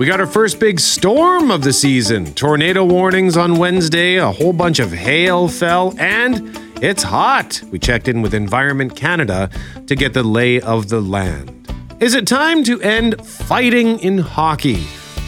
We got our first big storm of the season. Tornado warnings on Wednesday, a whole bunch of hail fell, and it's hot. We checked in with Environment Canada to get the lay of the land. Is it time to end fighting in hockey?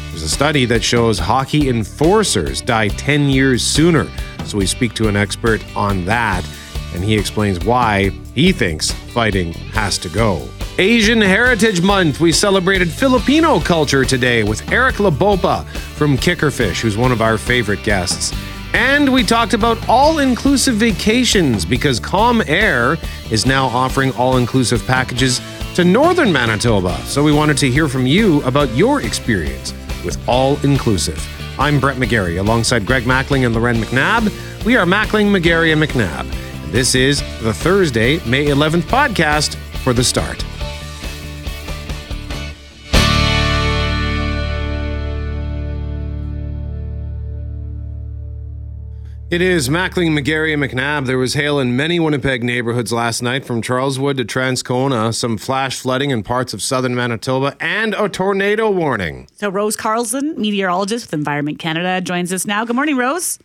There's a study that shows hockey enforcers die 10 years sooner. So we speak to an expert on that, and he explains why he thinks fighting has to go. Asian Heritage Month, we celebrated Filipino culture today with Eric Labaupa from Kickerfish, who's one of our favorite guests. And we talked about all inclusive vacations because Calm Air is now offering all inclusive packages to northern Manitoba. So we wanted to hear from you about your experience with all inclusive. I'm Brett McGarry alongside Greg Mackling and Loren McNabb. We are Mackling, McGarry, and McNabb. This is the Thursday, May 11th podcast for the start. It is Mackling, McGarry, and McNabb. There was hail in many Winnipeg neighborhoods last night, from Charleswood to Transcona, some flash flooding in parts of southern Manitoba, and a tornado warning. So, Rose Carlson, meteorologist with Environment Canada, joins us now. Good morning, Rose.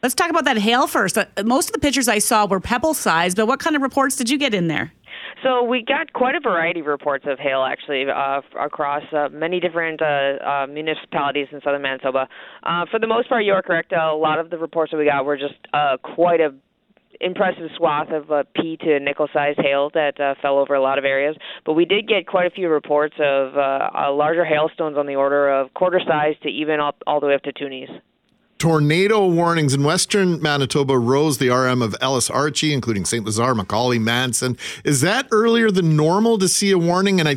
Let's talk about that hail first. Uh, most of the pictures I saw were pebble sized, but what kind of reports did you get in there? So we got quite a variety of reports of hail actually uh, across uh, many different uh, uh, municipalities in southern Manitoba. Uh, for the most part, you are correct. A lot of the reports that we got were just uh, quite a impressive swath of uh, pea to nickel sized hail that uh, fell over a lot of areas. But we did get quite a few reports of uh, uh, larger hailstones on the order of quarter size to even all, all the way up to two tornado warnings in western Manitoba rose the RM of Ellice-Archie, including St. Lazare, McAuley, Manson. Is that earlier than normal to see a warning? And I,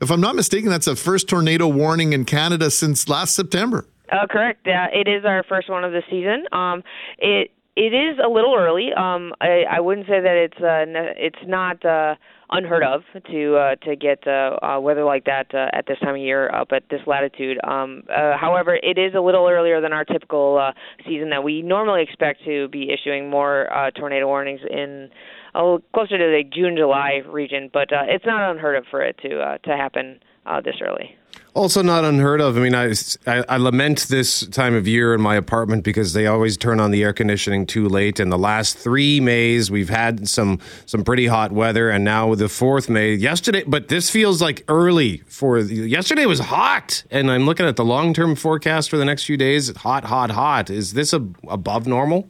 if I'm not mistaken, that's the first tornado warning in Canada since last September. Uh, correct. Yeah, it is our first one of the season. Um, it it is a little early. Um, I, I wouldn't say that it's uh, it's not. Uh, unheard of to uh, to get uh, uh, weather like that uh, at this time of year up at this latitude. Um, uh, however, it is a little earlier than our typical uh, season that we normally expect to be issuing more uh, tornado warnings in uh, closer to the June July region. But uh, it's not unheard of for it to uh, to happen uh, this early. Also, not unheard of. I mean, I, I, I, lament this time of year in my apartment because they always turn on the air conditioning too late. And the last three Mays, we've had some some pretty hot weather, and now the fourth May yesterday. But this feels like early for yesterday was hot, and I'm looking at the long term forecast for the next few days. Hot, hot, hot. Is this a, above normal?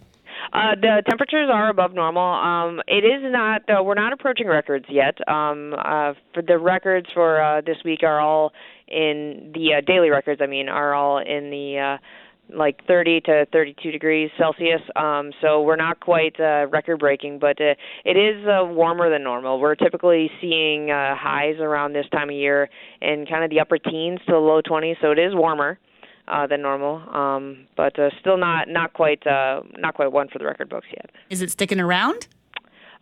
Uh, the temperatures are above normal. Um, it is not. Uh, we're not approaching records yet. Um, uh, for the records for uh, this week are all in the uh, daily records. I mean, are all in the uh, like 30 to 32 degrees Celsius. Um, so we're not quite uh, record breaking, but uh, it is uh, warmer than normal. We're typically seeing uh, highs around this time of year in kind of the upper teens to the low 20s. So it is warmer uh, than normal, um, but uh, still not not quite uh, not quite one for the record books yet. Is it sticking around?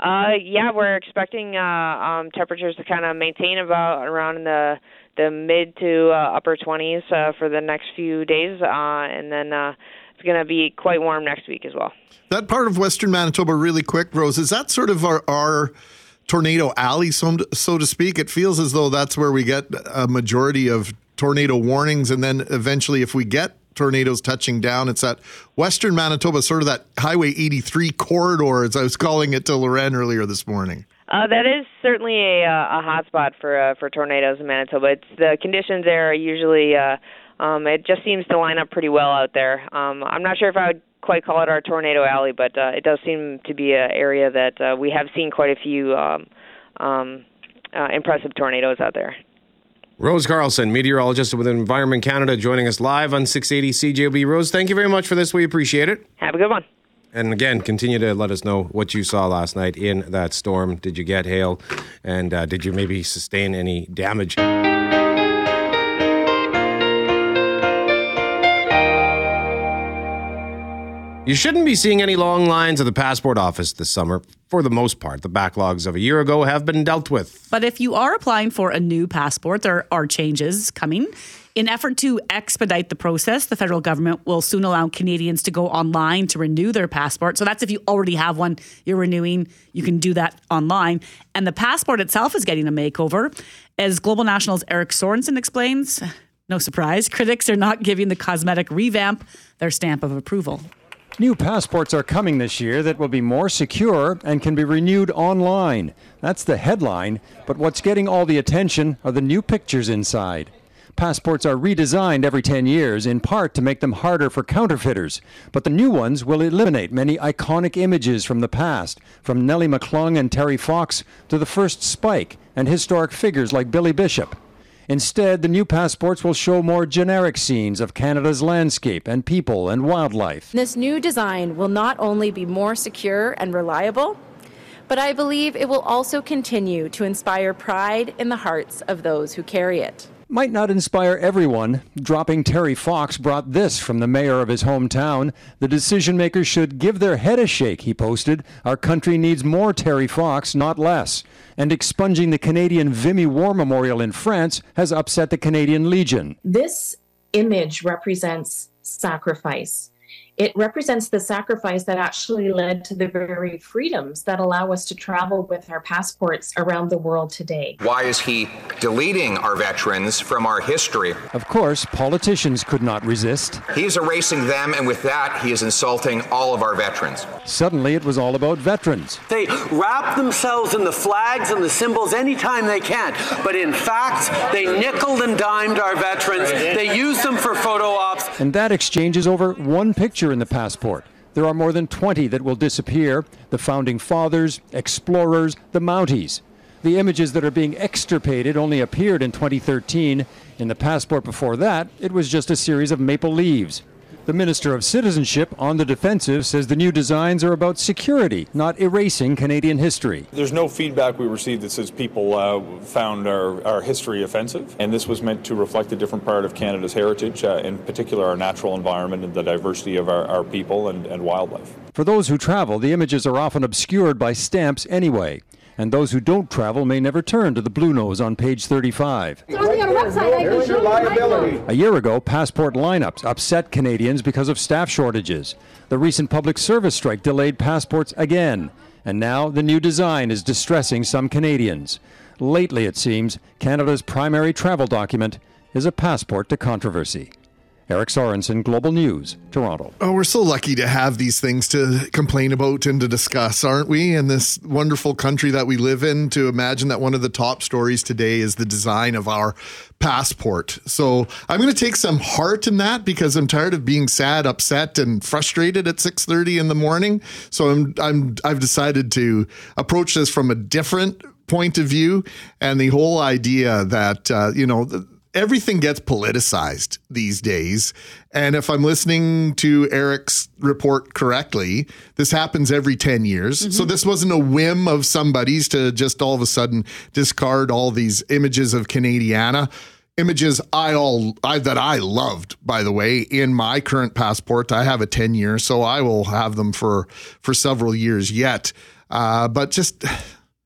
Uh, yeah, we're expecting uh, um, temperatures to kind of maintain about around in the the mid to uh, upper 20s uh, for the next few days, uh, and then uh, it's going to be quite warm next week as well. That part of Western Manitoba, really quick, Rose, is that sort of our, our tornado alley, so, so to speak? It feels as though that's where we get a majority of tornado warnings. And then eventually, if we get tornadoes touching down, it's that western Manitoba, sort of that Highway 83 corridor, as I was calling it to Loren earlier this morning. Uh, that is certainly a, uh, a hot spot for uh, for tornadoes in Manitoba. It's the conditions there are usually uh, um, it just seems to line up pretty well out there. Um, I'm not sure if I would quite call it our tornado alley, but uh, it does seem to be an area that uh, we have seen quite a few um, um, uh, impressive tornadoes out there. Rose Carlson, meteorologist with Environment Canada, joining us live on 680 CJOB. Rose, thank you very much for this. We appreciate it. Have a good one. And again, continue to let us know what you saw last night in that storm. Did you get hail? And uh, did you maybe sustain any damage? You shouldn't be seeing any long lines at the passport office this summer. For the most part, the backlogs of a year ago have been dealt with. But if you are applying for a new passport, there are changes coming. In effort to expedite the process, the federal government will soon allow Canadians to go online to renew their passport. So that's if you already have one you're renewing, you can do that online. And the passport itself is getting a makeover. As Global National's Eric Sorensen explains, No surprise, critics are not giving the cosmetic revamp their stamp of approval. New passports are coming this year that will be more secure and can be renewed online. That's the headline, but what's getting all the attention are the new pictures inside. Passports are redesigned every 10 years, in part to make them harder for counterfeiters. But the new ones will eliminate many iconic images from the past, from Nellie McClung and Terry Fox to the first Spike and historic figures like Billy Bishop. Instead, the new passports will show more generic scenes of Canada's landscape and people and wildlife. This new design will not only be more secure and reliable, but I believe it will also continue to inspire pride in the hearts of those who carry it might not inspire everyone. Dropping Terry Fox brought this from the mayor of his hometown. The decision makers should give their head a shake, he posted. Our country needs more Terry Fox, not less. And expunging the Canadian Vimy War Memorial in France has upset the Canadian Legion. This image represents sacrifice it represents the sacrifice that actually led to the very freedoms that allow us to travel with our passports around the world today. Why is he deleting our veterans from our history? Of course, politicians could not resist. He's erasing them, and with that, he is insulting all of our veterans. Suddenly, it was all about veterans. They wrap themselves in the flags and the symbols anytime they can, but in fact, they nickeled and dimed our veterans. They used them for photo ops. And that exchange is over one picture in the passport. There are more than 20 that will disappear the founding fathers, explorers, the Mounties. The images that are being extirpated only appeared in 2013. In the passport before that, it was just a series of maple leaves. The Minister of Citizenship, on the defensive, says the new designs are about security, not erasing Canadian history. There's no feedback we received that says people uh, found our, our history offensive, and this was meant to reflect a different part of Canada's heritage, uh, in particular our natural environment and the diversity of our, our people and, and wildlife. For those who travel, the images are often obscured by stamps anyway and those who don't travel may never turn to the Bluenose on page 35. A year ago, passport lineups upset Canadians because of staff shortages. The recent public service strike delayed passports again, and now the new design is distressing some Canadians. Lately, it seems, Canada's primary travel document is a passport to controversy. Eric Sorensen, Global News, Toronto. Oh, we're so lucky to have these things to complain about and to discuss, aren't we? In this wonderful country that we live in, to imagine that one of the top stories today is the design of our passport. So I'm going to take some heart in that because I'm tired of being sad, upset, and frustrated at 6:30 in the morning. So I'm I'm I've decided to approach this from a different point of view and the whole idea that uh, you know everything gets politicized these days. And if I'm listening to Eric's report correctly, this happens every 10 years. Mm-hmm. So this wasn't a whim of somebody's to just all of a sudden discard all these images of Canadiana. Images I all I, that I loved, by the way, in my current passport. I have a 10 year, so I will have them for for several years yet. Uh, but just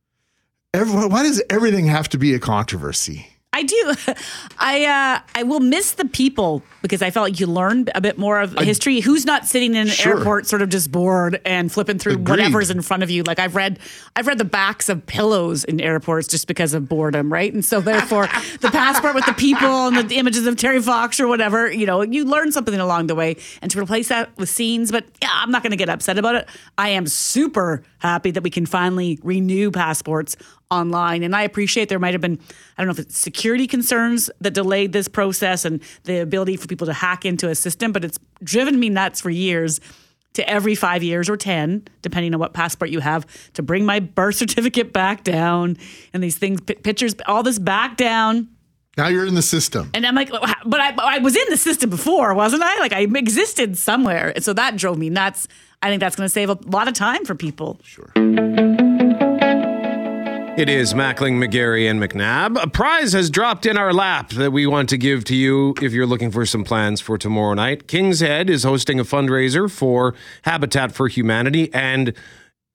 everyone, why does everything have to be a controversy? I do. I uh, I will miss the people because I felt like you learned a bit more of I, history. Who's not sitting in an sure. airport, sort of just bored and flipping through Agreed. whatever's in front of you? Like I've read, I've read the backs of pillows in airports just because of boredom, right? And so therefore, the passport with the people and the images of Terry Fox or whatever, you know, you learn something along the way. And to replace that with scenes, but yeah, I'm not going to get upset about it. I am super happy that we can finally renew passports online. And I appreciate there might have been, I don't know if it's security concerns that delayed this process and the ability for people to hack into a system, but it's driven me nuts for years to every five years or 10, depending on what passport you have, to bring my birth certificate back down and these things, pictures, all this back down. Now you're in the system. And I'm like, but I, I was in the system before, wasn't I? Like I existed somewhere. And so that drove me nuts. I think that's going to save a lot of time for people. Sure. It is Mackling, McGarry, and McNabb. A prize has dropped in our lap that we want to give to you if you're looking for some plans for tomorrow night. King's Head is hosting a fundraiser for Habitat for Humanity, and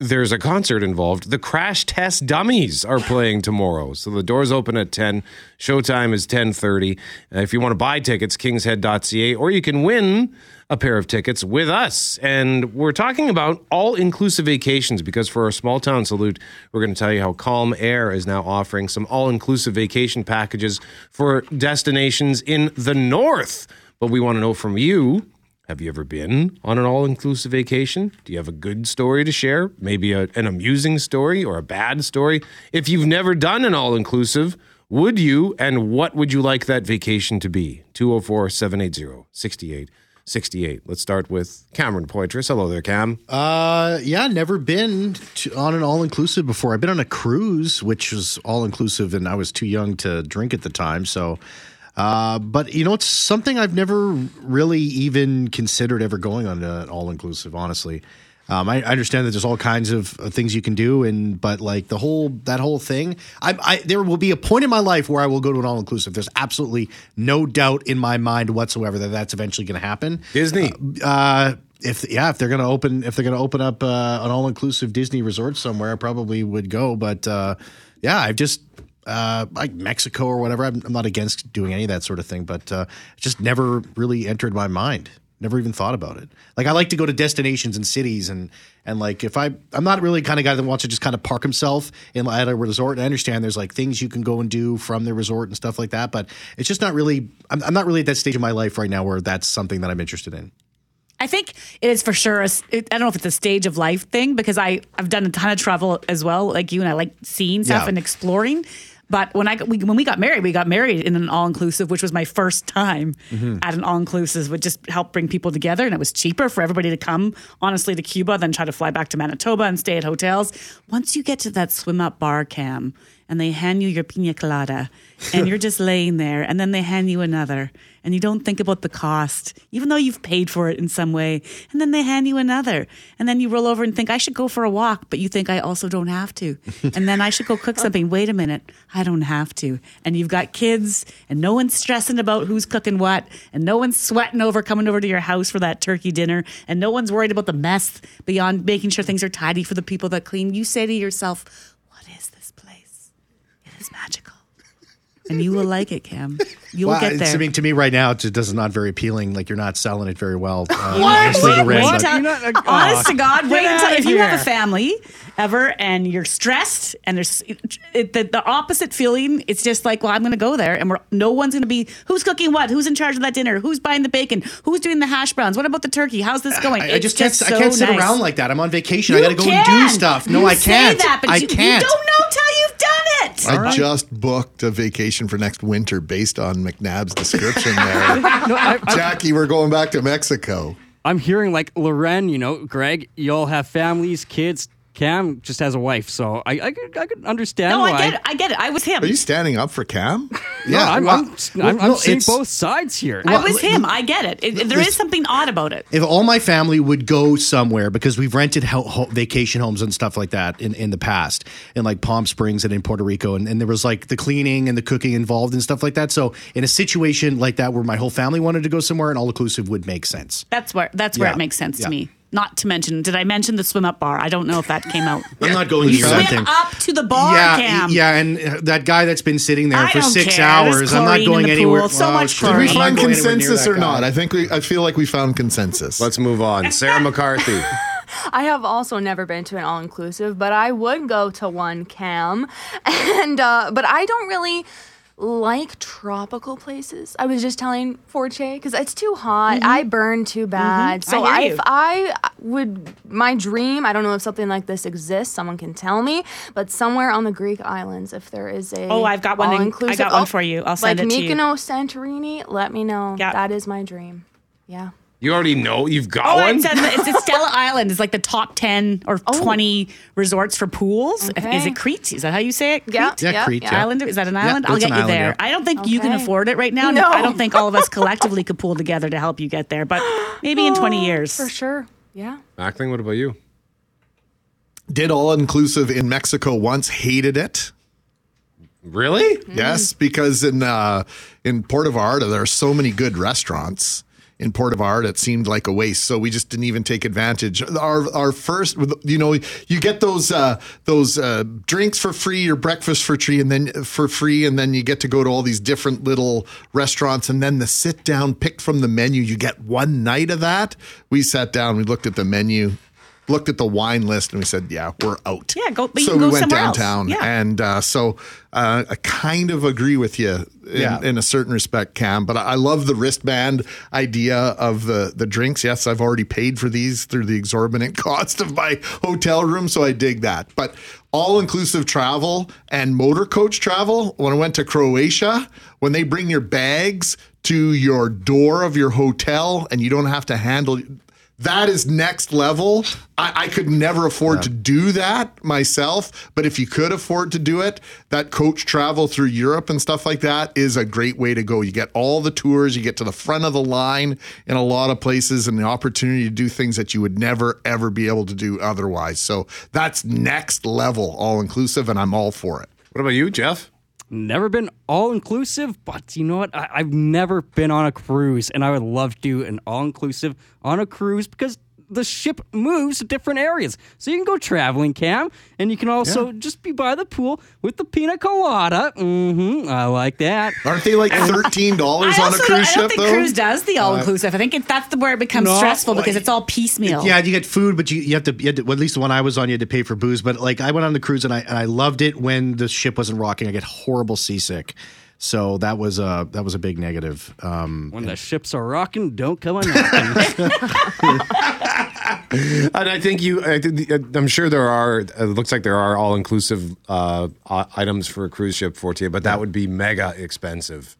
there's a concert involved. The Crash Test Dummies are playing tomorrow. So the doors open at 10. Showtime is 10:30. Uh, if you want to buy tickets, kingshead.ca or you can win a pair of tickets with us. And we're talking about all-inclusive vacations because for our small town salute, we're going to tell you how Calm Air is now offering some all-inclusive vacation packages for destinations in the north. But we want to know from you have you ever been on an all inclusive vacation? Do you have a good story to share? Maybe a, an amusing story or a bad story? If you've never done an all inclusive, would you and what would you like that vacation to be? 204 780 6868. Let's start with Cameron Poitras. Hello there, Cam. Uh, yeah, never been to, on an all inclusive before. I've been on a cruise, which was all inclusive, and I was too young to drink at the time. So uh, but you know, it's something I've never really even considered ever going on an all inclusive. Honestly, um, I, I, understand that there's all kinds of uh, things you can do, and but like the whole that whole thing, I, I there will be a point in my life where I will go to an all inclusive. There's absolutely no doubt in my mind whatsoever that that's eventually going to happen. Disney. Uh, uh, if yeah, if they're gonna open if they're gonna open up uh, an all inclusive Disney resort somewhere, I probably would go. But uh, yeah, I've just uh, like Mexico or whatever. I'm, I'm, not against doing any of that sort of thing, but uh, it just never really entered my mind. Never even thought about it. Like I like to go to destinations and cities, and and like if I I'm not really kind of guy that wants to just kind of park himself in at a resort. And I understand there's like things you can go and do from the resort and stuff like that, but it's just not really. I'm, I'm not really at that stage of my life right now where that's something that I'm interested in. I think it is for sure. A, it, I don't know if it's a stage of life thing because I I've done a ton of travel as well, like you, and I like seeing stuff yeah. and exploring. But when I we, when we got married, we got married in an all inclusive, which was my first time mm-hmm. at an all inclusive. Would just help bring people together, and it was cheaper for everybody to come honestly to Cuba than try to fly back to Manitoba and stay at hotels. Once you get to that swim up bar cam, and they hand you your pina colada, and you're just laying there, and then they hand you another and you don't think about the cost, even though you've paid for it in some way. And then they hand you another. And then you roll over and think, I should go for a walk, but you think, I also don't have to. and then I should go cook something. Wait a minute, I don't have to. And you've got kids, and no one's stressing about who's cooking what, and no one's sweating over coming over to your house for that turkey dinner, and no one's worried about the mess beyond making sure things are tidy for the people that clean. You say to yourself, What is this place? It is magical and you will like it, Cam. You will well, get there. I mean, to me right now, it just does not very appealing. Like you're not selling it very well. Uh, what? Wait, wait, what? Not, uh, honest to God, wait until if you have a family ever and you're stressed and there's it, the, the opposite feeling. It's just like, well, I'm going to go there and we're, no one's going to be who's cooking what, who's in charge of that dinner, who's buying the bacon, who's doing the hash browns, what about the turkey, how's this going? I, I just can't. So I can't sit nice. around like that. I'm on vacation. You I got to go can. and do stuff. No, you I can't. That, I you, can't. You don't know till you've I right. just booked a vacation for next winter based on McNabb's description there. no, I, Jackie, we're going back to Mexico. I'm hearing like Loren, you know, Greg, you all have families, kids, Cam just has a wife, so I I could, I could understand. No, why. I get it. I get it. I was him. Are you standing up for Cam? yeah, I'm, I'm, I'm, I'm seeing both sides here. I was him. I get it. it there is something odd about it. If all my family would go somewhere because we've rented ho- ho- vacation homes and stuff like that in, in the past, in like Palm Springs and in Puerto Rico, and, and there was like the cleaning and the cooking involved and stuff like that. So in a situation like that where my whole family wanted to go somewhere, an all inclusive would make sense. That's where that's where yeah. it makes sense yeah. to me. Not to mention, did I mention the swim up bar? I don't know if that came out. I'm not going you swim up to the bar, yeah, Cam. Yeah, and uh, that guy that's been sitting there I for six care. hours. I'm not going anywhere. So well, much Did we find consensus or not? I think we. I feel like we found consensus. Let's move on. Sarah McCarthy. I have also never been to an all inclusive, but I would go to one cam, and uh, but I don't really like tropical places. I was just telling Forte because it's too hot. Mm-hmm. I burn too mm-hmm. bad. Mm-hmm. So I, if I would, my dream, I don't know if something like this exists. Someone can tell me. But somewhere on the Greek islands, if there is a oh, I've got one. I got one for you. I'll send like it to you. Mykonos. Santorini. Let me know. Yeah. that is my dream. Yeah. You already know you've got oh, one. It's, it's a Stella Island. It's like the top ten or oh. twenty resorts for pools. Okay. Is it Crete? Is that how you say it? Crete? Yeah, yeah, Crete. Yeah. Island. Is that an island? Yeah, I'll get you island, there. Yeah. I don't think okay. you can afford it right now. No. I don't think all of us collectively could pull together to help you get there. But maybe in twenty years, for sure. Yeah. Mackling, what about you? Did all inclusive in Mexico once. Hated it. Really? Mm. Yes, because in uh, in Puerto Vallarta there are so many good restaurants in Puerto Vallarta, it seemed like a waste. So we just didn't even take advantage. Our our first, you know, you get those uh, those uh, drinks for free, your breakfast for free, and then for free, and then you get to go to all these different little restaurants, and then the sit down picked from the menu. You get one night of that. We sat down, we looked at the menu looked at the wine list and we said, "Yeah, we're out." Yeah, go. so we we go went downtown. Yeah. and uh, so uh, I kind of agree with you in, Yeah. in a certain respect, Cam. But I love the wristband idea of the the drinks. Yes, I've already paid for these through the exorbitant cost of my hotel room, so I dig that. But all inclusive travel and motor coach travel. When I went to Croatia, when they bring your bags to your door of your hotel and you don't have to handle that is next level. I, I could never afford to do that myself, but if you could afford to do it, that coach travel through Europe and stuff like that is a great way to go. You get all the tours, you get to the front of the line in a lot of places, and the opportunity to do things that you would never ever be able to do otherwise. So that's next level, all inclusive, and I'm all for it. What about you, Jeff? Never been all inclusive, but you know what? I, I've never been on a cruise, and I would love to do an all inclusive on a cruise because the ship moves to different areas. So you can go traveling, Cam, and you can also just be by the pool with the pina colada. Mm-hmm. I like that. Aren't they like thirteen dollars on a also cruise I ship don't think though? cruise does the all inclusive. I think it, that's the where it becomes No, stressful because it's all piecemeal. Yeah, you get food, but you, you have to. You had to well, at least the one I was on, you had to pay for booze. But like, I went on the cruise and I and I loved it when the ship wasn't rocking. I get horrible seasick, so that was a that was a big negative. Um, When the ships are rocking, don't come on knocking. And I think you, I the- I'm sure there are, it looks like there are all inclusive uh, uh, items for a cruise ship for you, but that would be mega expensive.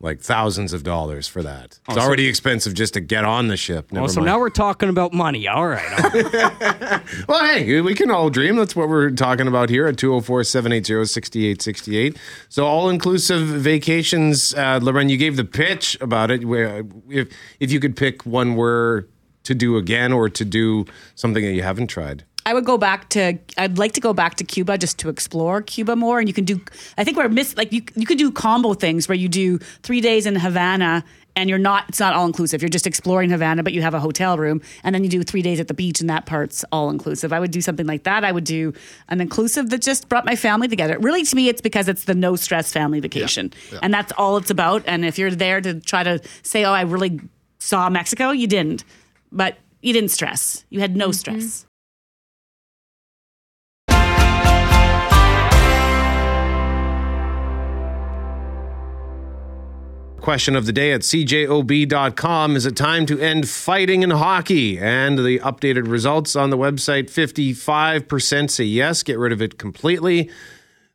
Like thousands of dollars for that. It's Oh, so- already expensive just to get on the ship. Never oh, so mind. now we're talking about money. All right. all right. Well, hey, we can all dream. That's what we're talking about here at 204 780 6868. So, all inclusive vacations. Uh, Loren, you gave the pitch about it. Where if, if you could pick one where to do again or to do something that you haven't tried. I would go back to. I'd like to go back to Cuba just to explore Cuba more. And you can do. I think we're miss like you. You could do combo things where you do three days in Havana and you're not. It's not all inclusive. You're just exploring Havana, but you have a hotel room, and then you do three days at the beach, and that part's all inclusive. I would do something like that. I would do an inclusive that just brought my family together. Really, to me, it's because it's the no stress family vacation, and that's all it's about. And if you're there to try to say, "Oh, I really saw Mexico," you didn't, but you didn't stress. You had no mm-hmm. stress. Question of the day at cjob.com Is it time to end fighting in hockey? And the updated results on the website 55% say yes, get rid of it completely.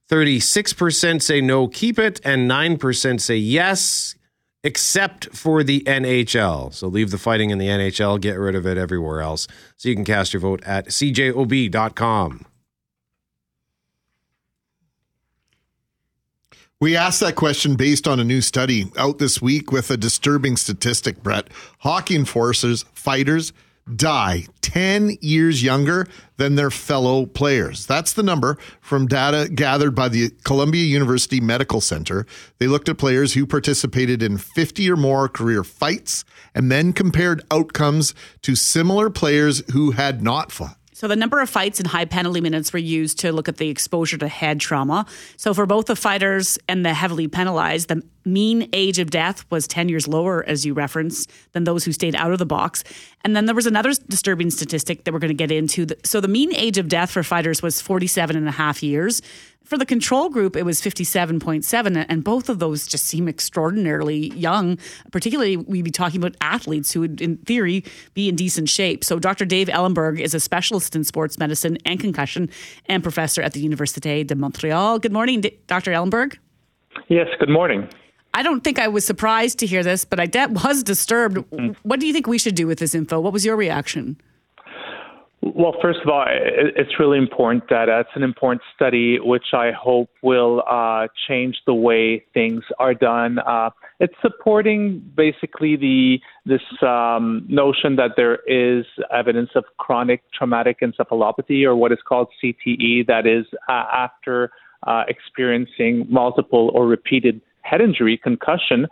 36% say no, keep it. And 9% say yes, except for the NHL. So leave the fighting in the NHL, get rid of it everywhere else. So you can cast your vote at cjob.com. We asked that question based on a new study out this week with a disturbing statistic, Brett. Hockey enforcers, fighters, die 10 years younger than their fellow players. That's the number from data gathered by the Columbia University Medical Center. They looked at players who participated in 50 or more career fights and then compared outcomes to similar players who had not fought. So the number of fights and high penalty minutes were used to look at the exposure to head trauma. So for both the fighters and the heavily penalized, the mean age of death was 10 years lower, as you referenced, than those who stayed out of the box. And then there was another disturbing statistic that we're going to get into. So the mean age of death for fighters was 47 and a half years. For the control group, it was 57.7, and both of those just seem extraordinarily young. Particularly, we'd be talking about athletes who would, in theory, be in decent shape. So, Dr. Dave Ellemberg is a specialist in sports medicine and concussion and professor at the Université de Montreal. Good morning, Dr. Ellemberg. Yes, good morning. I don't think I was surprised to hear this, but I de- was disturbed. Mm. What do you think we should do with this info? What was your reaction? Well, first of all, it's really important data. It's an important study, which I hope will uh, change the way things are done. Uh, it's supporting basically the this um, notion that there is evidence of chronic traumatic encephalopathy, or what is called CTE, that is uh, after uh, experiencing multiple or repeated head injury, concussion.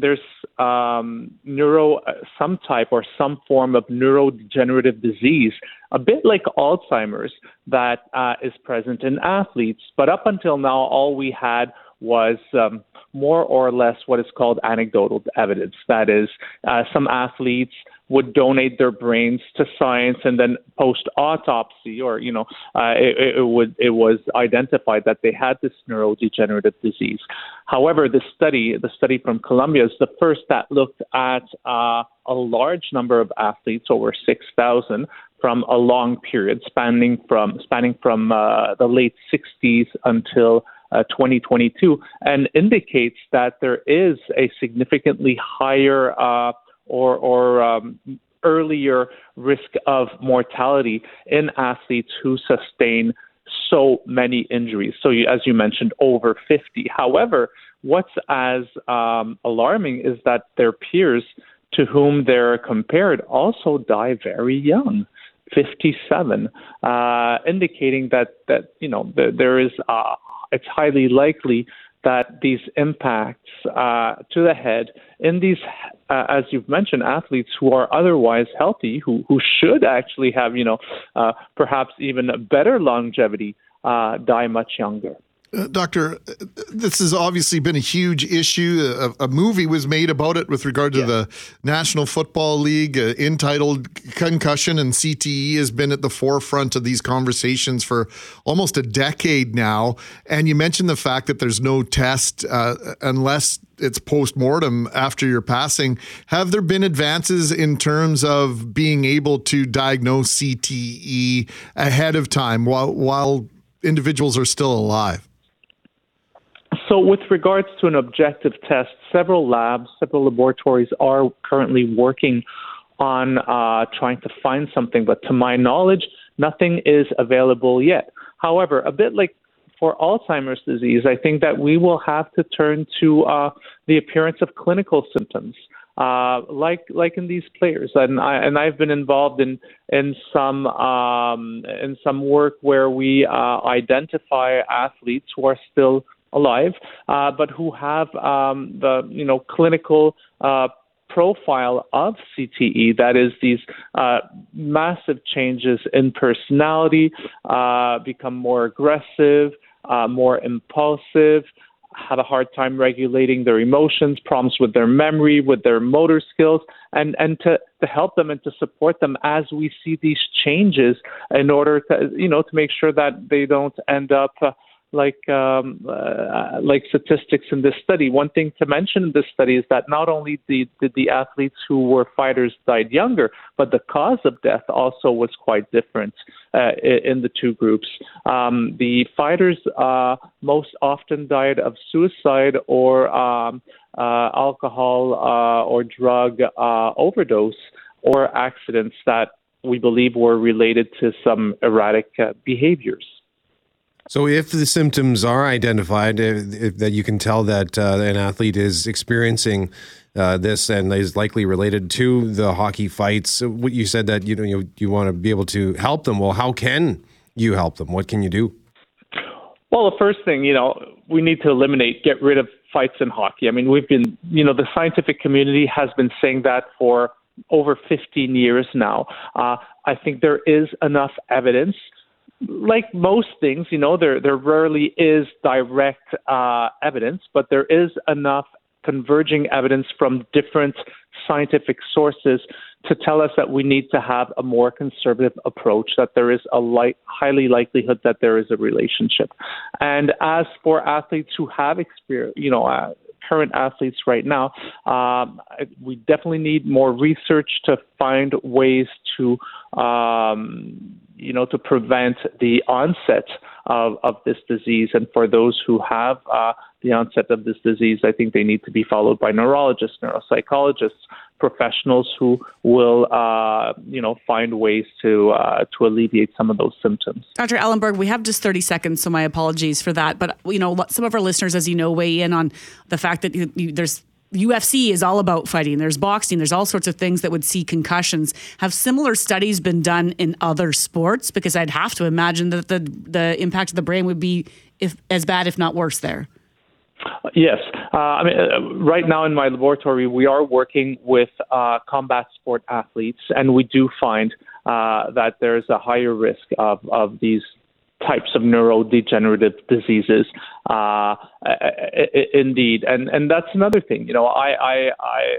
There's um, neuro, uh, some type or some form of neurodegenerative disease, a bit like Alzheimer's, that uh, is present in athletes. But up until now, all we had was um, more or less what is called anecdotal evidence. That is, uh, some athletes would donate their brains to science and then post autopsy or you know uh, it, it would it was identified that they had this neurodegenerative disease. However the study the study from Columbia is the first that looked at uh, a large number of athletes over 6000 from a long period spanning from spanning from uh, the late 60s until uh, 2022 and indicates that there is a significantly higher uh, or, or um, earlier risk of mortality in athletes who sustain so many injuries. So, you, as you mentioned, over 50. However, what's as um, alarming is that their peers to whom they're compared also die very young. 57, uh, indicating that that you know there is uh, it's highly likely that these impacts uh, to the head in these, uh, as you've mentioned, athletes who are otherwise healthy, who who should actually have, you know, uh, perhaps even better longevity, uh, die much younger. Uh, Doctor, this has obviously been a huge issue. A, a, movie was made about it with regard to yeah. the National Football League, uh, entitled Concussion, and CTE has been at the forefront of these conversations for almost a decade now. And you mentioned the fact that there's no test uh, unless it's post mortem after your passing. Have there been advances in terms of being able to diagnose CTE ahead of time while while individuals are still alive? So, with regards to an objective test, several labs, several laboratories are currently working on uh, trying to find something, but to my knowledge, nothing is available yet. However, a bit like for Alzheimer's disease, I think that we will have to turn to uh, the appearance of clinical symptoms. Uh, like like in these players, and I and I've been involved in in some um, in some work where we uh, identify athletes who are still alive, uh, but who have um, the you know clinical uh, profile of CTE. That is these uh, massive changes in personality, uh, become more aggressive, uh, more impulsive. Have a hard time regulating their emotions, problems with their memory, with their motor skills, and, and to, to help them and to support them as we see these changes in order to, you know, to make sure that they don't end up uh, like um, uh, like statistics in this study. One thing to mention in this study is that not only did, the athletes who were fighters died younger, but the cause of death also was quite different uh, in the two groups. Um, the fighters uh, most often died of suicide or um, uh, alcohol uh, or drug uh, overdose or accidents that we believe were related to some erratic behaviors. So, if the symptoms are identified, if, if, that you can tell that uh, an athlete is experiencing uh, this and is likely related to the hockey fights, what you said that you know you, you want to be able to help them. Well, how can you help them? What can you do? Well, the first thing, you know, we need to eliminate, get rid of fights in hockey. I mean, we've been, you know, the scientific community has been saying that for over 15 years now. Uh, I think there is enough evidence like most things, you know, there there rarely is direct uh, evidence, but there is enough converging evidence from different scientific sources to tell us that we need to have a more conservative approach, that there is a light, highly likelihood that there is a relationship. And as for athletes who have experience, you know, uh, current athletes right now, um, we definitely need more research to find ways to um, you know, to prevent the onset of, of this disease. And for those who have uh, the onset of this disease, I think they need to be followed by neurologists, neuropsychologists, professionals who will, uh, you know, find ways to uh, to alleviate some of those symptoms. Dr. Ellemberg, we have just 30 seconds, so my apologies for that. But you know, some of our listeners, as you know, weigh in on the fact that you, you, there's UFC is all about fighting. There's boxing. There's all sorts of things that would see concussions. Have similar studies been done in other sports? Because I'd have to imagine that the the impact of the brain would be if as bad, if not worse, there. Yes, Uh, I mean, uh, right now in my laboratory, we are working with uh, combat sport athletes, and we do find uh, that there's a higher risk of, of these types of neurodegenerative diseases. Uh, indeed, and and that's another thing. You know, I, I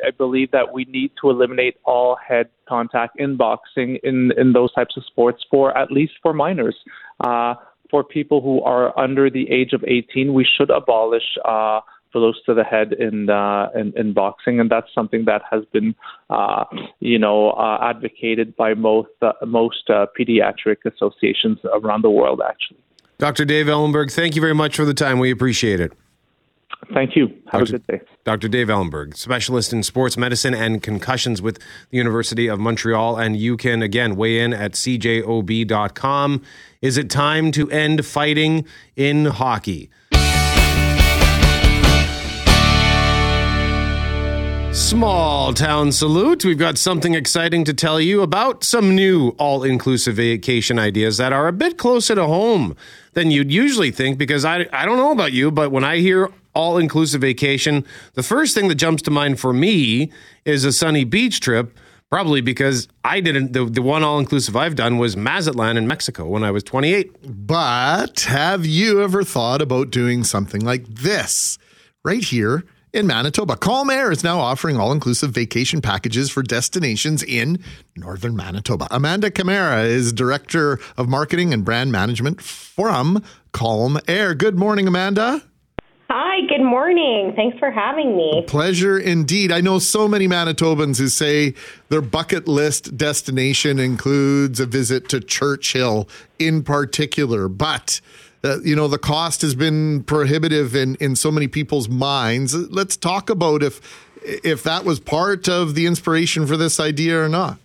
I believe that we need to eliminate all head contact in boxing in in those types of sports for at least for minors. Uh, for people who are under the age of 18, we should abolish. Uh, blows to the head in, uh, in, in boxing, and that's something that has been, uh, you know, uh, advocated by most uh, most uh, pediatric associations around the world. Actually, Dr. Dave Ellemberg, thank you very much for the time. We appreciate it. Thank you. Have Dr. a good day. Dr. Dave Ellemberg, specialist in sports medicine and concussions with the University of Montreal. And you can, again, weigh in at cjob.com. Is it time to end fighting in hockey? Small town salute. We've got something exciting to tell you about some new all inclusive vacation ideas that are a bit closer to home than you'd usually think. Because I, I don't know about you, but when I hear all inclusive vacation, the first thing that jumps to mind for me is a sunny beach trip. Probably because I didn't, the, the one all inclusive I've done was Mazatlan in Mexico when I was 28. But have you ever thought about doing something like this right here in Manitoba. Calm Air is now offering all inclusive vacation packages for destinations in northern Manitoba. Amanda Camara is Director of Marketing and Brand Management from Calm Air. Good morning, Amanda. Hi, good morning. Thanks for having me. Pleasure indeed. I know so many Manitobans who say their bucket list destination includes a visit to Churchill in particular, but uh, you know the cost has been prohibitive in in so many people's minds. Let's talk about if if that was part of the inspiration for this idea or not.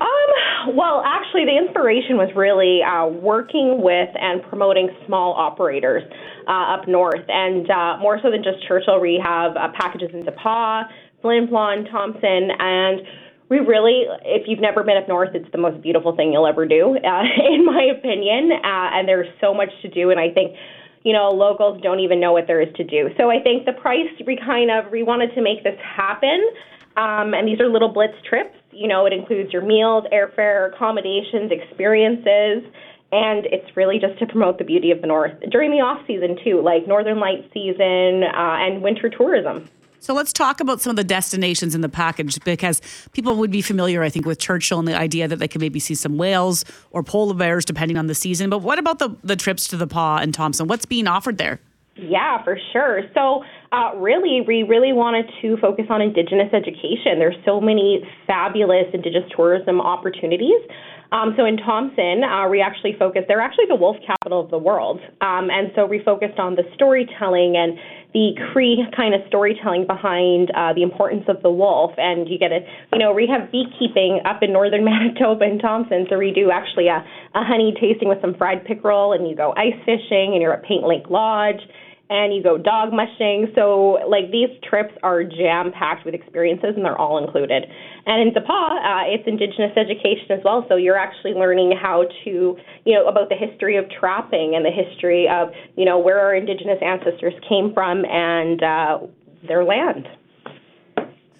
Um, well, actually, the inspiration was really uh, working with and promoting small operators uh, up north, and uh, more so than just Churchill, we have uh, packages in Pas, Flin Flon, Thompson, and we really, if you've never been up north, it's the most beautiful thing you'll ever do, uh, in my opinion. Uh, and there's so much to do, and I think you know, locals don't even know what there is to do. So I think the price we kind of we wanted to make this happen. Um, and these are little blitz trips. You know, it includes your meals, airfare, accommodations, experiences, and it's really just to promote the beauty of the north during the off season too, like Northern Light season uh, and winter tourism. So let's talk about some of the destinations in the package because people would be familiar, I think, with Churchill and the idea that they could maybe see some whales or polar bears depending on the season. But what about the, the trips to the Pas and Thompson? What's being offered there? Yeah, for sure. So, uh, really, we really wanted to focus on Indigenous education. There's so many fabulous Indigenous tourism opportunities. Um, so in Thompson, uh, we actually focused, they're actually the wolf capital of the world. Um, and so we focused on the storytelling and the Cree kind of storytelling behind uh, the importance of the wolf. And you get a, you know, we have beekeeping up in northern Manitoba and Thompson. So we do actually a, a honey tasting with some fried pickerel, and you go ice fishing, and you're at Paint Lake Lodge and you go dog mushing. So, like, these trips are jam packed with experiences and they're all included. And in Pas, uh, it's Indigenous education as well. So, you're actually learning how to, you know, about the history of trapping and the history of, you know, where our Indigenous ancestors came from and uh, their land.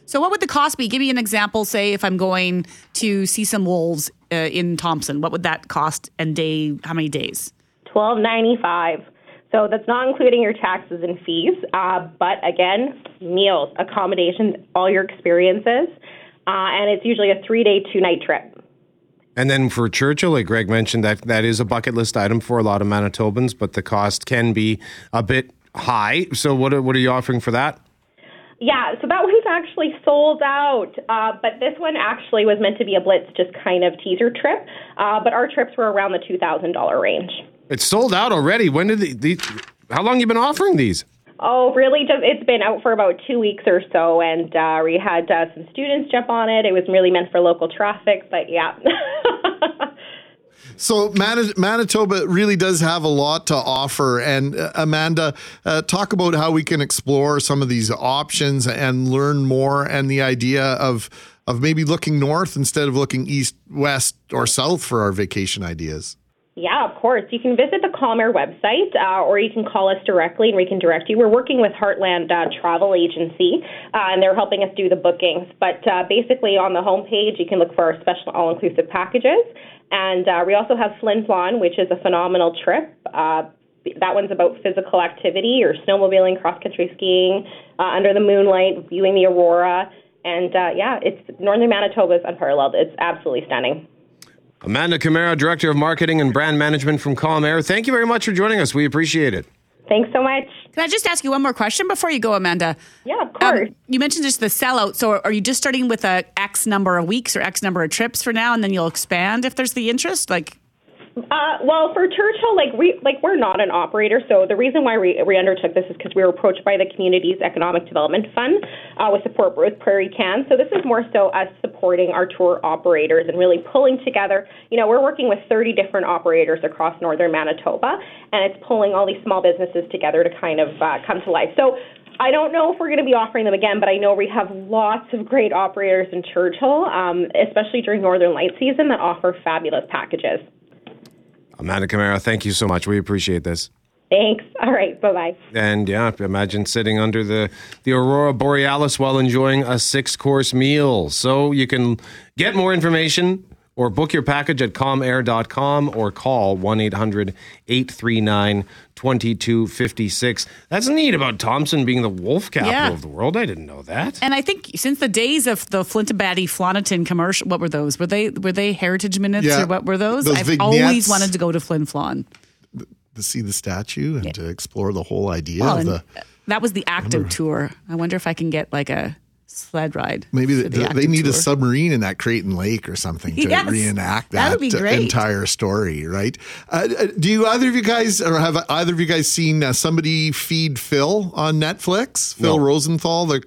So, what would the cost be? Give me an example. Say, if I'm going to see some wolves uh, in Thompson, what would that cost and day? How many days? Twelve ninety five. So that's not including your taxes and fees. Uh, but again, meals, accommodations, all your experiences. Uh, and it's usually a three day, two night trip. And then for Churchill, like Greg mentioned, that that is a bucket list item for a lot of Manitobans, but the cost can be a bit high. So what are, what are you offering for that? Yeah, so that one's actually sold out. Uh, but this one actually was meant to be a blitz, just kind of teaser trip. Uh, but our trips were around the two thousand dollar range. It's sold out already. When did the, the how long you been offering these? Oh, really? Just it's been out for about two weeks or so, and uh, we had uh, some students jump on it. It was really meant for local traffic, but yeah. so Manitoba really does have a lot to offer. And uh, Amanda, uh, talk about how we can explore some of these options and learn more, and the idea of of maybe looking north instead of looking east, west, or south for our vacation ideas. Yeah, of course. You can visit the Calm Air website uh, or you can call us directly and we can direct you. We're working with Heartland uh, Travel Agency uh, and they're helping us do the bookings. But uh, basically, on the homepage, you can look for our special all inclusive packages. And uh, we also have Flin Flon, which is a phenomenal trip. Uh, that one's about physical activity or snowmobiling, cross country skiing, uh, under the moonlight, viewing the aurora. And uh, yeah, it's northern Manitoba is unparalleled. It's absolutely stunning. Amanda Camara, Director of Marketing and Brand Management from Calm Air. Thank you very much for joining us. We appreciate it. Thanks so much. Can I just ask you one more question before you go, Amanda? Yeah, of course. Um, you mentioned just the sellout. So are you just starting with a X number of weeks or X number of trips for now, and then you'll expand if there's the interest? Like, Uh, well, for Churchill, like we like we're not an operator, so the reason why we, we undertook this is because we were approached by the community's economic development fund uh, with support with Prairie Can. So this is more so us supporting our tour operators and really pulling together. You know, we're working with 30 different operators across northern Manitoba, and it's pulling all these small businesses together to kind of uh, come to life. So. I don't know if we're going to be offering them again, but I know we have lots of great operators in Churchill, um, especially during Northern Light season, that offer fabulous packages. Amanda Camara, thank you so much. We appreciate this. Thanks. All right. Bye bye. And yeah, imagine sitting under the, the Aurora Borealis while enjoying a six course meal. So you can get more information or book your package at calmair.com or call 1 800 839 2256. That's neat about Thompson being the wolf capital Yeah. of the world. I didn't know that. and I think since the days of the Flintabbatey Flonatin commercial, what were those? Were they were they heritage minutes Yeah. or what were those? Those I've vignettes. always wanted to go to Flin Flon. To see the statue and to explore the whole idea Well, of the. that was the active tour. I wonder if I can get like a sled ride. Maybe the, the they active need a submarine in that Creighton Lake or something to Yes, reenact that that would be great. entire story, right? Uh, uh, do you either of you guys, or have either of you guys seen uh, somebody feed Phil on Netflix? Phil No. Rosenthal, the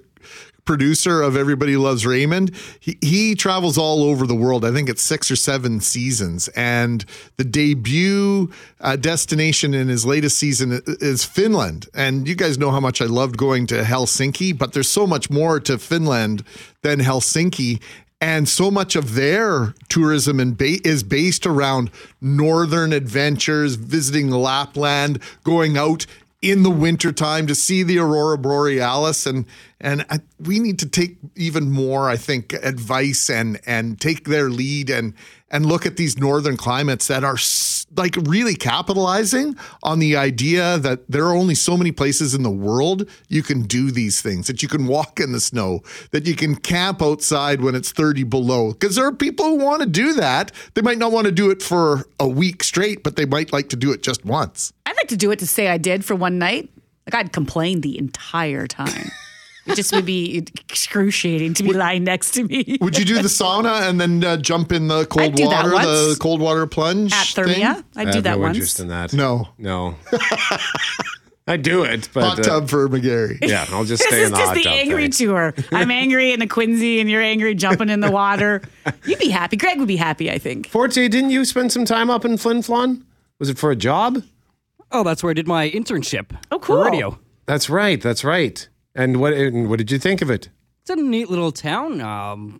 producer of Everybody Loves Raymond. He, he travels all over the world. I think it's six or seven seasons. And the debut uh, destination in his latest season is Finland. And you guys know how much I loved going to Helsinki, but there's so much more to Finland than Helsinki. And so much of their tourism and ba- is based around northern adventures, visiting Lapland, going out in the wintertime to see the aurora borealis. And and I, we need to take even more i think advice and and take their lead and and look at these northern climates that are like really capitalizing on the idea that there are only so many places in the world you can do these things that you can walk in the snow that you can camp outside when it's 30 below because there are people who want to do that they might not want to do it for a week straight but they might like to do it just once I'd like to do it to say I did for one night. Like I'd complain the entire time. It just would be excruciating to be lying next to me. Would you do the sauna and then uh, jump in the cold I'd do that water, the cold water plunge At thing? Thermëa? I'd I do have that no once. interest in that. No. No. I do it, but Hot uh, tub for McGarry. yeah, I'll just This stay is in the just hot the tub. angry thanks. tour. I'm angry in the Quincy, and you're angry jumping in the water. You'd be happy. Greg would be happy, I think. Forte, didn't you spend some time up in Flin Flon? Was it for a job? Oh, that's where I did my internship. Oh, For cool. radio. That's right. That's right. And what? And what did you think of it? It's a neat little town. Um,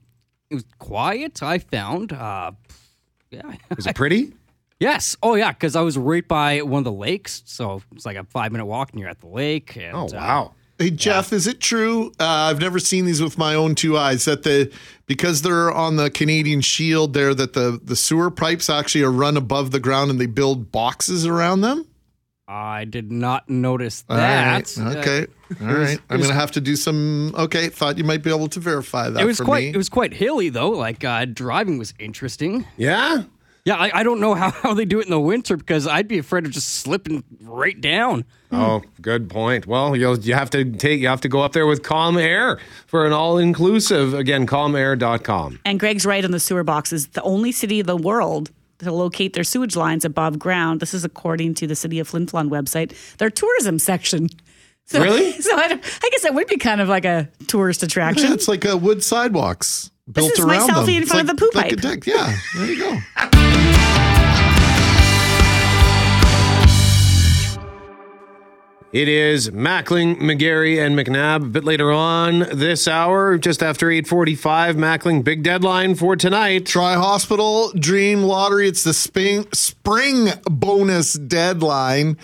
it was quiet. I found. Uh, yeah. Was it pretty? yes. Oh, yeah. Because I was right by one of the lakes, so it's like a five minute walk, and you're at the lake. And, Oh uh, wow. Hey Jeff, is it true? Uh, I've never seen these with my own two eyes. That the because they're on the Canadian Shield there, that the the sewer pipes actually are run above the ground and they build boxes around them. I did not notice that. right. Okay. All right. I'm gonna have to do some. Okay. Thought you might be able to verify that it was for quite. me. It was quite hilly though. Like uh, driving was interesting. Yeah. Yeah, I, I don't know how, how they do it in the winter because I'd be afraid of just slipping right down. Oh, good point. Well, you'll you have to take you have to go up there with Calm Air for an all inclusive. Again, calmair.com. And Greg's right on the sewer boxes. The only city in the world to locate their sewage lines above ground. This is according to the City of Flin Flon website. Their tourism section. So, Really? So I, I guess that would be kind of like a tourist attraction. Yeah, it's like uh, wood sidewalks built this is my around selfie them. in front of the poop like a pipe. deck. Yeah, there you go. It is Mackling, McGarry, and McNabb. A bit later on this hour, just after 845, Mackling, big deadline for tonight. Tri Hospital Dream Lottery. It's the spring, spring bonus deadline.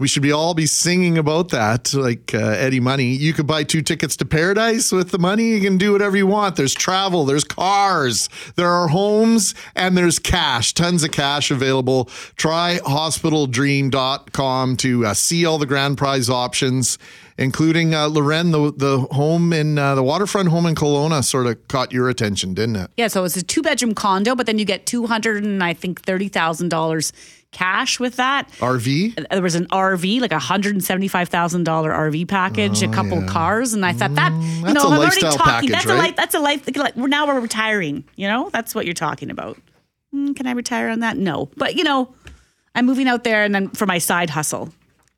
We should be all be singing about that, like uh, Eddie Money. You could buy two tickets to paradise with the money. You can do whatever you want. There's travel, there's cars, there are homes, and there's cash. Tons of cash available. trihospitaldream.com to uh, see all the grand prize options, including uh, Loren, the the home in uh, the waterfront home in Kelowna, sort of caught your attention, didn't it? Yeah, so it's a two bedroom condo, but then you get two hundred and I think thirty thousand dollars cash with that. RV? There was an RV, like a hundred and seventy five thousand dollar RV package, a couple cars, and I thought that you Oh, that's know a I'm already talking. package, that's right? a life. That's a life. Like, we're now we're retiring. You know, that's what you're talking about. Mm, can I retire on that? No, but you know, I'm moving out there, and then for my side hustle,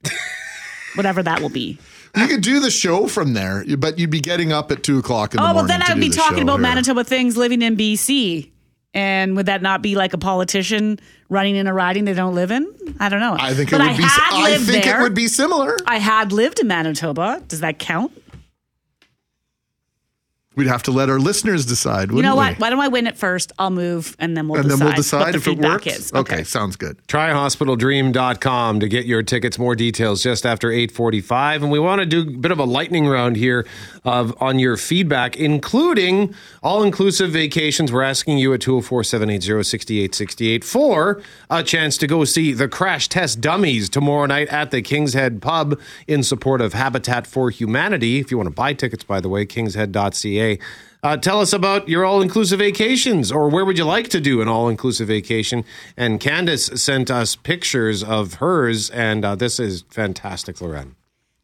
whatever that will be. You could do the show from there, but you'd be getting up at two o'clock in the Oh, well, then I would be talking about here. Manitoba things living in BC. And would that not be like a politician running in a riding they don't live in? I don't know. I think But it would be. had I think there. it would be similar. I had lived in Manitoba. Does that count? We'd have to let our listeners decide. You Wouldn't know we? what? Why don't I win it first? I'll move, and then we'll and decide. then we'll decide if it works. Is. Okay. sounds good. trihospitaldream.com to get your tickets more details just after 845 and we want to do a bit of a lightning round here of on your feedback including all-inclusive vacations we're asking you at 204-780-6868 for a chance to go see the crash test dummies tomorrow night at the king's head pub in support of habitat for humanity if you want to buy tickets by the way kingshead.ca uh, tell us about your all inclusive vacations or where would you like to do an all inclusive vacation. And Candace sent us pictures of hers, and uh, this is fantastic, Loren.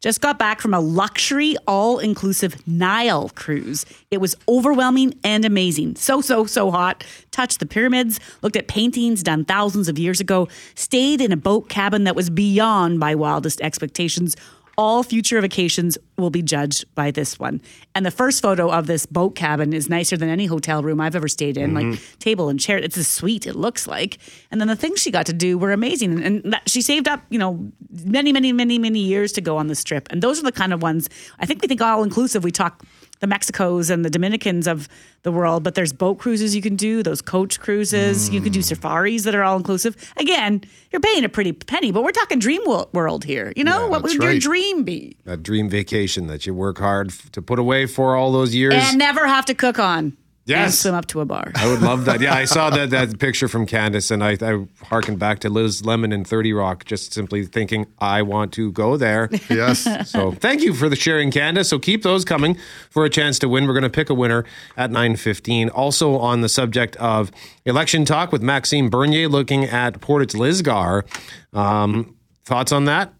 Just got back from a luxury, all inclusive Nile cruise. It was overwhelming and amazing. So, so, so hot. Touched the pyramids, looked at paintings done thousands of years ago, stayed in a boat cabin that was beyond my wildest expectations. All future vacations will be judged by this one. And the first photo of this boat cabin is nicer than any hotel room I've ever stayed in. Like mm-hmm. table and chair. It's a suite, it looks like. And then the things she got to do were amazing. And that, she saved up, you know, many, many, many, many years to go on this trip. And those are the kind of ones I think we think all inclusive. We talk the Mexicos and the Dominicans of the world, but there's boat cruises you can do, those coach cruises. You can do hmm. safaris that are all inclusive. Again, you're paying a pretty penny, but we're talking dream world here. You know, Yeah, what would your dream be? That dream vacation that you work hard to put away for all those years. And never have to cook on. Yes. And swim up to a bar. I would love that. Yeah, I saw that that picture from Candace, and I, I harkened back to Liz Lemon in Thirty Rock, just simply thinking I want to go there. Yes. So thank you for the sharing, Candace. So keep those coming for a chance to win. We're going to pick a winner at nine fifteen. Also on the subject of election talk with Maxime Bernier, looking at Portage Lisgar. Um, thoughts on that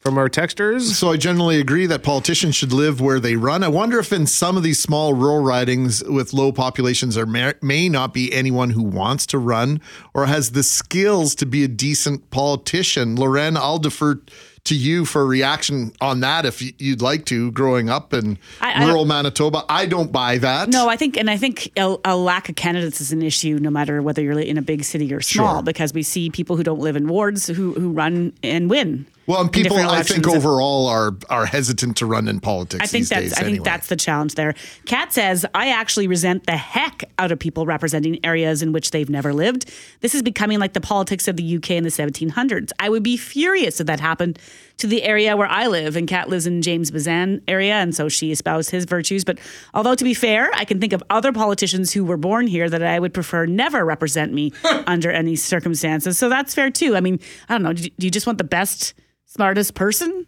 from our texters? So I generally agree that politicians should live where they run. I wonder if in some of these small rural ridings with low populations there may, may not be anyone who wants to run or has the skills to be a decent politician. Loren, I'll defer to you for a reaction on that if you'd like to. Growing up in I- I rural Manitoba, I don't buy that. No, I think, and I think a, a lack of candidates is an issue, no matter whether you're in a big city or small, Sure. because we see people who don't live in wards who who run and win. Well, and people, I think, overall are are hesitant to run in politics. I think that's days I think anyway. that's the challenge there. Kat says, I actually resent the heck out of people representing areas in which they've never lived. This is becoming like the politics of the UK in the 1700s. I would be furious if that happened to the area where I live. And Kat lives in James Bezan area, and so she espoused his virtues. But although to be fair, I can think of other politicians who were born here that I would prefer never represent me under any circumstances. So that's fair too. I mean, I don't know. Do you just want the best, smartest person,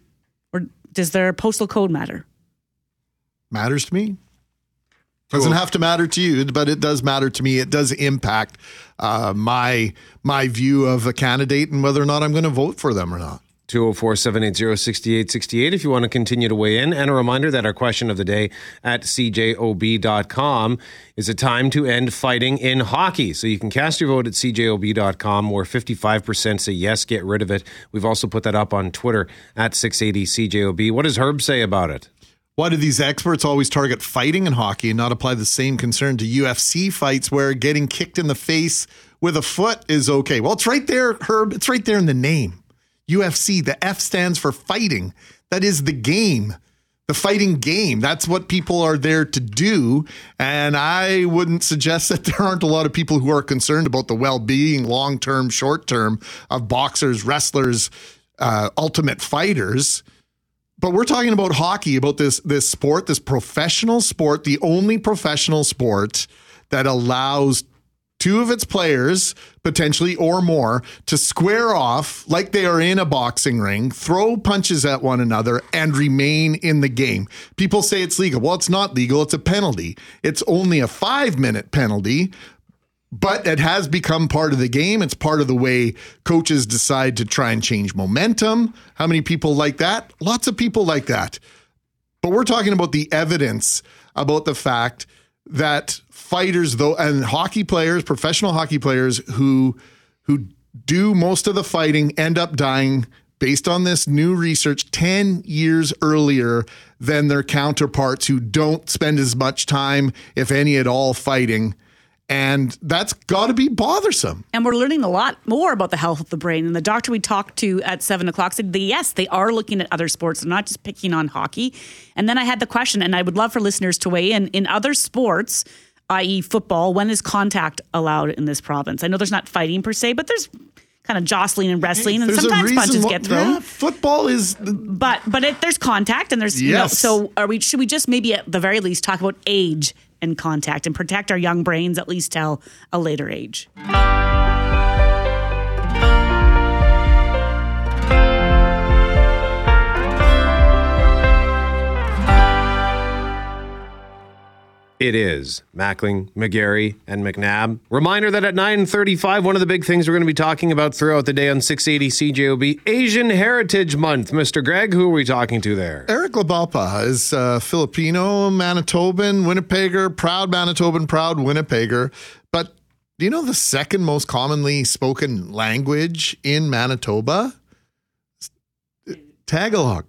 or does their postal code matter? matters to me. Doesn't have to matter to you, but it does matter to me. It does impact uh, my my view of a candidate and whether or not I'm going to vote for them or not. 204 780 6868 if you want to continue to weigh in. And a reminder that our question of the day at cjob.com is it time to end fighting in hockey? So you can cast your vote at cjob.com where 55% say yes, get rid of it. We've also put that up on Twitter at 680 CJOB. What does Herb say about it? Why do these experts always target fighting in hockey and not apply the same concern to UFC fights where getting kicked in the face with a foot is okay? Well, it's right there, Herb. It's right there in the name. UFC, the F stands for fighting. That is the game, the fighting game. That's what people are there to do. And I wouldn't suggest that there aren't a lot of people who are concerned about the well being, long term, short term, of boxers, wrestlers, uh, ultimate fighters. But we're talking about hockey, about this this sport, this professional sport, the only professional sport that allows two of its players, potentially or more, to square off like they are in a boxing ring, throw punches at one another, and remain in the game. People say it's legal. Well, it's not legal, it's a penalty. It's only a five minute penalty. But it has become part of the game. It's part of the way coaches decide to try and change momentum. How many people like that? Lots of people like that. But we're talking about the evidence about the fact that fighters though and hockey players, professional hockey players who who do most of the fighting end up dying based on this new research 10 years earlier than their counterparts who don't spend as much time if any at all fighting and that's got to be bothersome. And we're learning a lot more about the health of the brain. And the doctor we talked to at seven o'clock said yes, they are looking at other sports. They're not just picking on hockey. And then I had the question, and I would love for listeners to weigh in in other sports, i.e., football. When is contact allowed in this province? I know there's not fighting per se, but there's kind of jostling and wrestling, and There's sometimes punches wh- get through. yeah, football is But but it, there's contact and there's you know, Yes. so are we should we just maybe at the very least talk about age and contact and protect our young brains at least till a later age. It is Mackling, McGarry, and McNabb. Reminder that at 9:35, one of the big things we're going to be talking about throughout the day on 680 CJOB, Asian Heritage Month. Mr. Greg, who are we talking to there? Eric Labaupa is uh, Filipino, Manitoban, Winnipegger, proud Manitoban, proud Winnipegger. But do you know the second most commonly spoken language in Manitoba? Tagalog.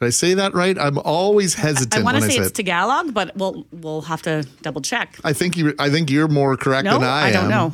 Did I say that right? I'm always hesitant I want to say it's it. Tagalog, but we'll we'll have to double check. I think you. I think you're more correct No, than I, am. I don't know.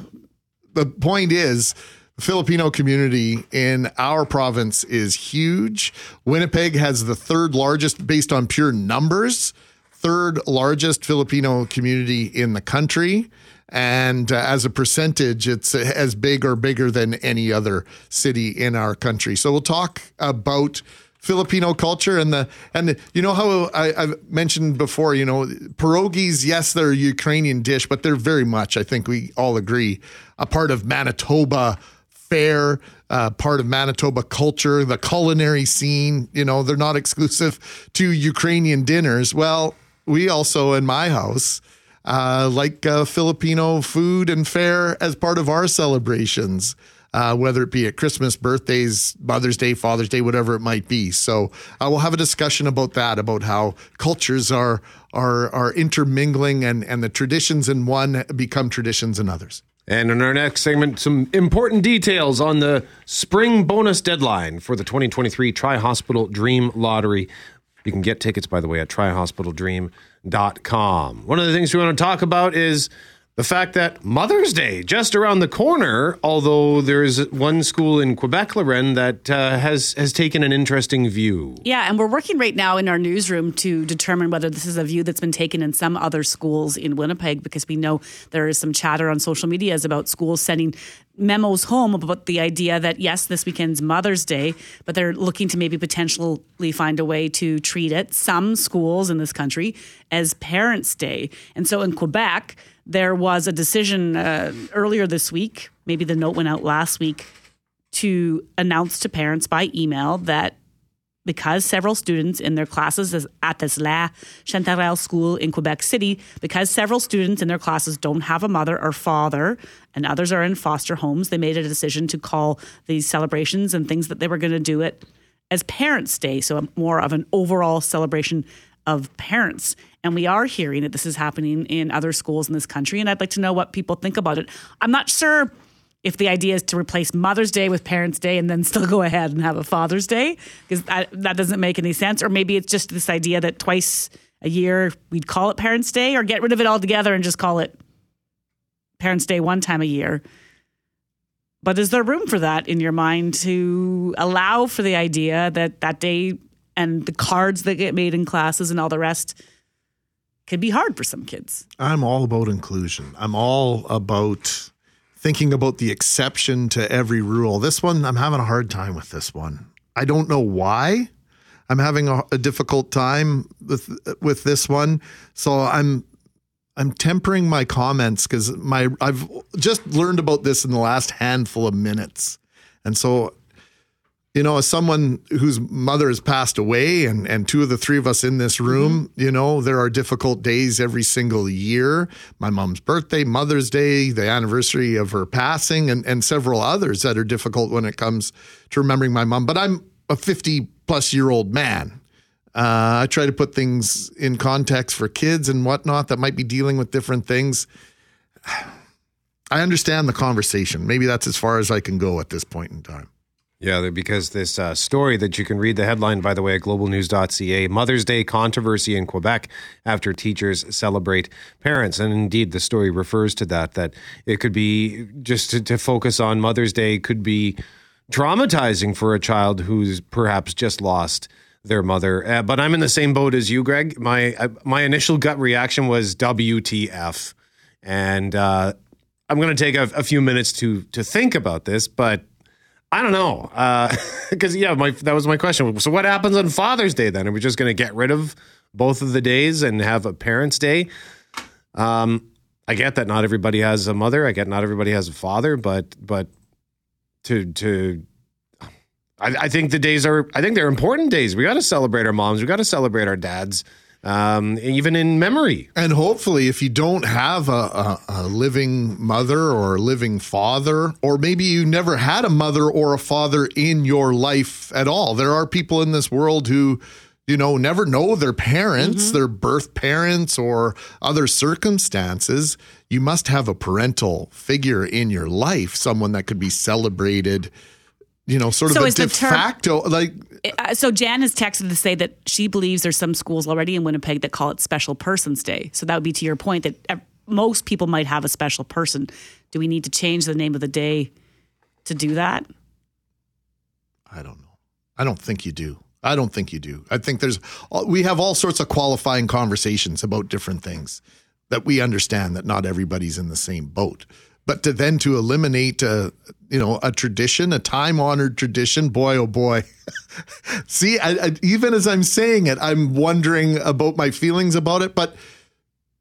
The point is, the Filipino community in our province is huge. Winnipeg has the third largest, based on pure numbers, third largest Filipino community in the country. And uh, as a percentage, it's as big or bigger than any other city in our country. So we'll talk about Filipino culture and the and the, you know how I, I've mentioned before, you know, pierogies. Yes, they're a Ukrainian dish, but they're very much, I think we all agree, a part of Manitoba fare, uh, part of Manitoba culture, the culinary scene. You know, they're not exclusive to Ukrainian dinners. Well, we also in my house uh, like uh, Filipino food and fare as part of our celebrations, uh, whether it be at Christmas, birthdays, Mother's Day, Father's Day, whatever it might be. So uh, we'll have a discussion about that, about how cultures are are are intermingling and and the traditions in one become traditions in others. And in our next segment, some important details on the spring bonus deadline for the 2023 Tri Hospital Dream Lottery. You can get tickets, by the way, at trihospitaldream.com. One of the things we want to talk about is the fact that Mother's Day just around the corner. Although there's one school in Quebec, Lorraine, that uh, has has taken an interesting view. Yeah, and we're working right now in our newsroom to determine whether this is a view that's been taken in some other schools in Winnipeg because we know there is some chatter on social medias about schools sending memos home about the idea that yes, this weekend's Mother's Day, but they're looking to maybe potentially find a way to treat it, some schools in this country, as Parents' Day. And so in Quebec, there was a decision uh, earlier this week, maybe the note went out last week, to announce to parents by email that because several students in their classes at this La Chanterelle school in Quebec City, because several students in their classes don't have a mother or father, and others are in foster homes, they made a decision to call these celebrations and things that they were going to do it as Parents' Day, so more of an overall celebration of parents. And we are hearing that this is happening in other schools in this country, and I'd like to know what people think about it. I'm not sure if the idea is to replace Mother's Day with Parents' Day and then still go ahead and have a Father's Day, because that, that doesn't make any sense. Or maybe it's just this idea that twice a year we'd call it Parents' Day, or get rid of it altogether and just call it Parents' Day one time a year. But is there room for that in your mind to allow for the idea that that day and the cards that get made in classes and all the rest could be hard for some kids? I'm all about inclusion. I'm all about thinking about the exception to every rule. This one, I'm having a hard time with this one. I don't know why. I'm having a, a difficult time with with this one. So I'm I'm tempering my comments because my I've just learned about this in the last handful of minutes, and so you know, as someone whose mother has passed away, and and two of the three of us in this room, mm-hmm. you know, there are difficult days every single year. My mom's birthday, Mother's Day, the anniversary of her passing, and and several others that are difficult when it comes to remembering my mom. But I'm a 50 plus year old man. Uh, I try to put things in context for kids and whatnot that might be dealing with different things. I understand the conversation. Maybe that's as far as I can go at this point in time. Yeah, because this uh, story that you can read the headline, by the way, at globalnews.ca Mother's Day controversy in Quebec after teachers celebrate parents. And indeed, the story refers to that, that it could be just to, to focus on Mother's Day could be traumatizing for a child who's perhaps just lost their mother. Uh, but I'm in the same boat as you, Greg. My, uh, my initial gut reaction was WTF. And uh, I'm going to take a, a few minutes to, to think about this, but I don't know, because uh, yeah, my that was my question. So what happens on Father's Day then? Are we just going to get rid of both of the days and have a Parents' Day? Um, I get that not everybody has a mother. I get not everybody has a father, but but to to I, I think the days are I think they're important days. We got to celebrate our moms. We got to celebrate our dads um, even in memory. And hopefully, if you don't have a, a, a, living mother or a living father, or maybe you never had a mother or a father in your life at all, there are people in this world who, you know, never know their parents, mm-hmm. their birth parents, or other circumstances. You must have a parental figure in your life, someone that could be celebrated you know, sort of so a de term, facto like. Uh, so Jan has texted to say that she believes there's some schools already in Winnipeg that call it Special Persons Day. So that would be to your point that most people might have a special person. Do we need to change the name of the day to do that? I don't know. I don't think you do. I don't think you do. I think there's we have all sorts of qualifying conversations about different things that we understand that not everybody's in the same boat. But to then to eliminate a you know a tradition, a time honored tradition, boy oh boy. See, I, I, even as I'm saying it, I'm wondering about my feelings about it. But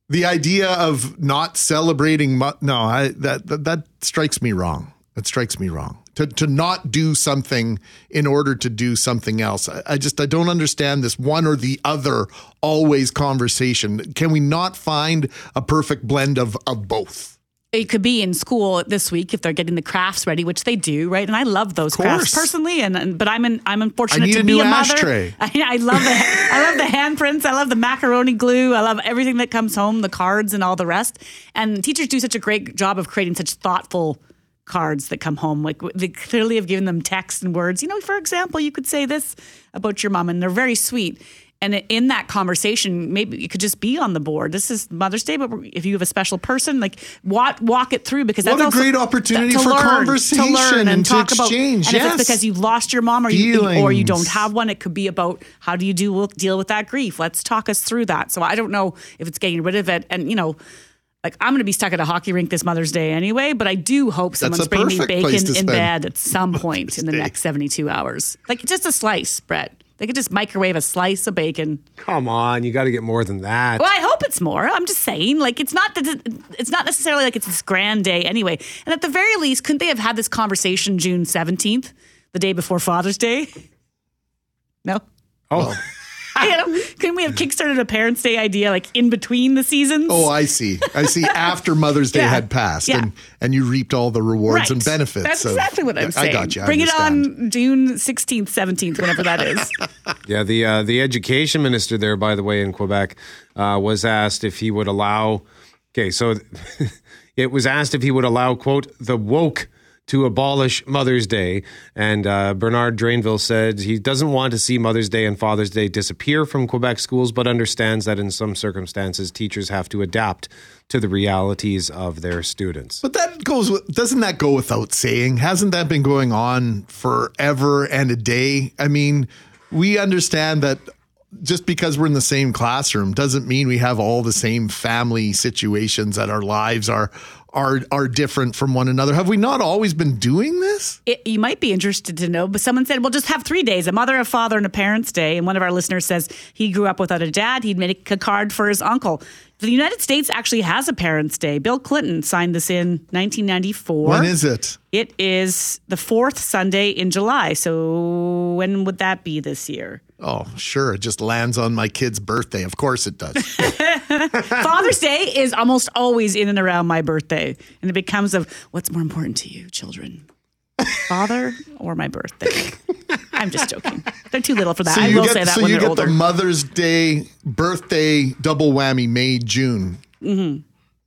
the idea of not celebrating, no, I, that, that that strikes me wrong. That strikes me wrong. To, to not do something in order to do something else. I, I just I don't understand this one or the other always conversation. Can we not find a perfect blend of of both? It could be in school this week if they're getting the crafts ready, which they do, right? And I love those crafts personally, and, and, but I'm in, I'm unfortunate to a be a mother. I, I, love the I love the handprints. I love the macaroni glue. I love everything that comes home, the cards and all the rest. And teachers do such a great job of creating such thoughtful cards that come home. Like they clearly have given them text and words. You know, for example, you could say this about your mom, and they're very sweet. And in that conversation, maybe it could just be on the board. This is Mother's Day, but if you have a special person, like walk walk it through because what that's a great opportunity for learn, conversation to learn and, and to talk exchange. About, and yes. if it's because you've lost your mom or you or you don't have one, it could be about how do you do deal with that grief. Let's talk us through that. So I don't know if it's getting rid of it, and you know like I'm going to be stuck at a hockey rink this Mother's Day anyway, but I do hope someone's bringing me bacon in bed at some point in the next 72 hours. Like just a slice, Brett. They could just microwave a slice of bacon. Come on, you got to get more than that. Well, I hope it's more. I'm just saying, like it's not that it's not necessarily like it's this grand day anyway. And at the very least, couldn't they have had this conversation June 17th, the day before Father's Day? No. Oh. you know, can we have kickstarted a Parents' Day idea like in between the seasons? Oh, I see. I see. After Mother's Day yeah. had passed, yeah. and and you reaped all the rewards right. and benefits. That's of, exactly what I'm saying. I got you. I Bring understand. it on June 16th, 17th, whenever that is. yeah, the uh, the education minister there, by the way, in Quebec, uh, was asked if he would allow. Okay, so it was asked if he would allow quote the woke to abolish Mother's Day. And uh, Bernard Drainville said he doesn't want to see Mother's Day and Father's Day disappear from Quebec schools, but understands that in some circumstances, teachers have to adapt to the realities of their students. But that goes with, doesn't that go without saying? Hasn't that been going on forever and a day? I mean, we understand that just because we're in the same classroom doesn't mean we have all the same family situations that our lives are are are different from one another. Have we not always been doing this? It, you might be interested to know, but someone said, well, just have three days a mother, a father, and a parent's day. And one of our listeners says he grew up without a dad. He'd make a card for his uncle. The United States actually has a Parents' Day. Bill Clinton signed this in 1994. When is it? It is the fourth Sunday in July. So when would that be this year? Oh, sure. It just lands on my kid's birthday. Of course it does. Father's Day is almost always in and around my birthday. And it becomes of what's more important to you, children? Father or my birthday? I'm just joking. They're too little for that. So I you will get, say that so when you they're get older. the Mother's Day birthday double whammy May June. hmm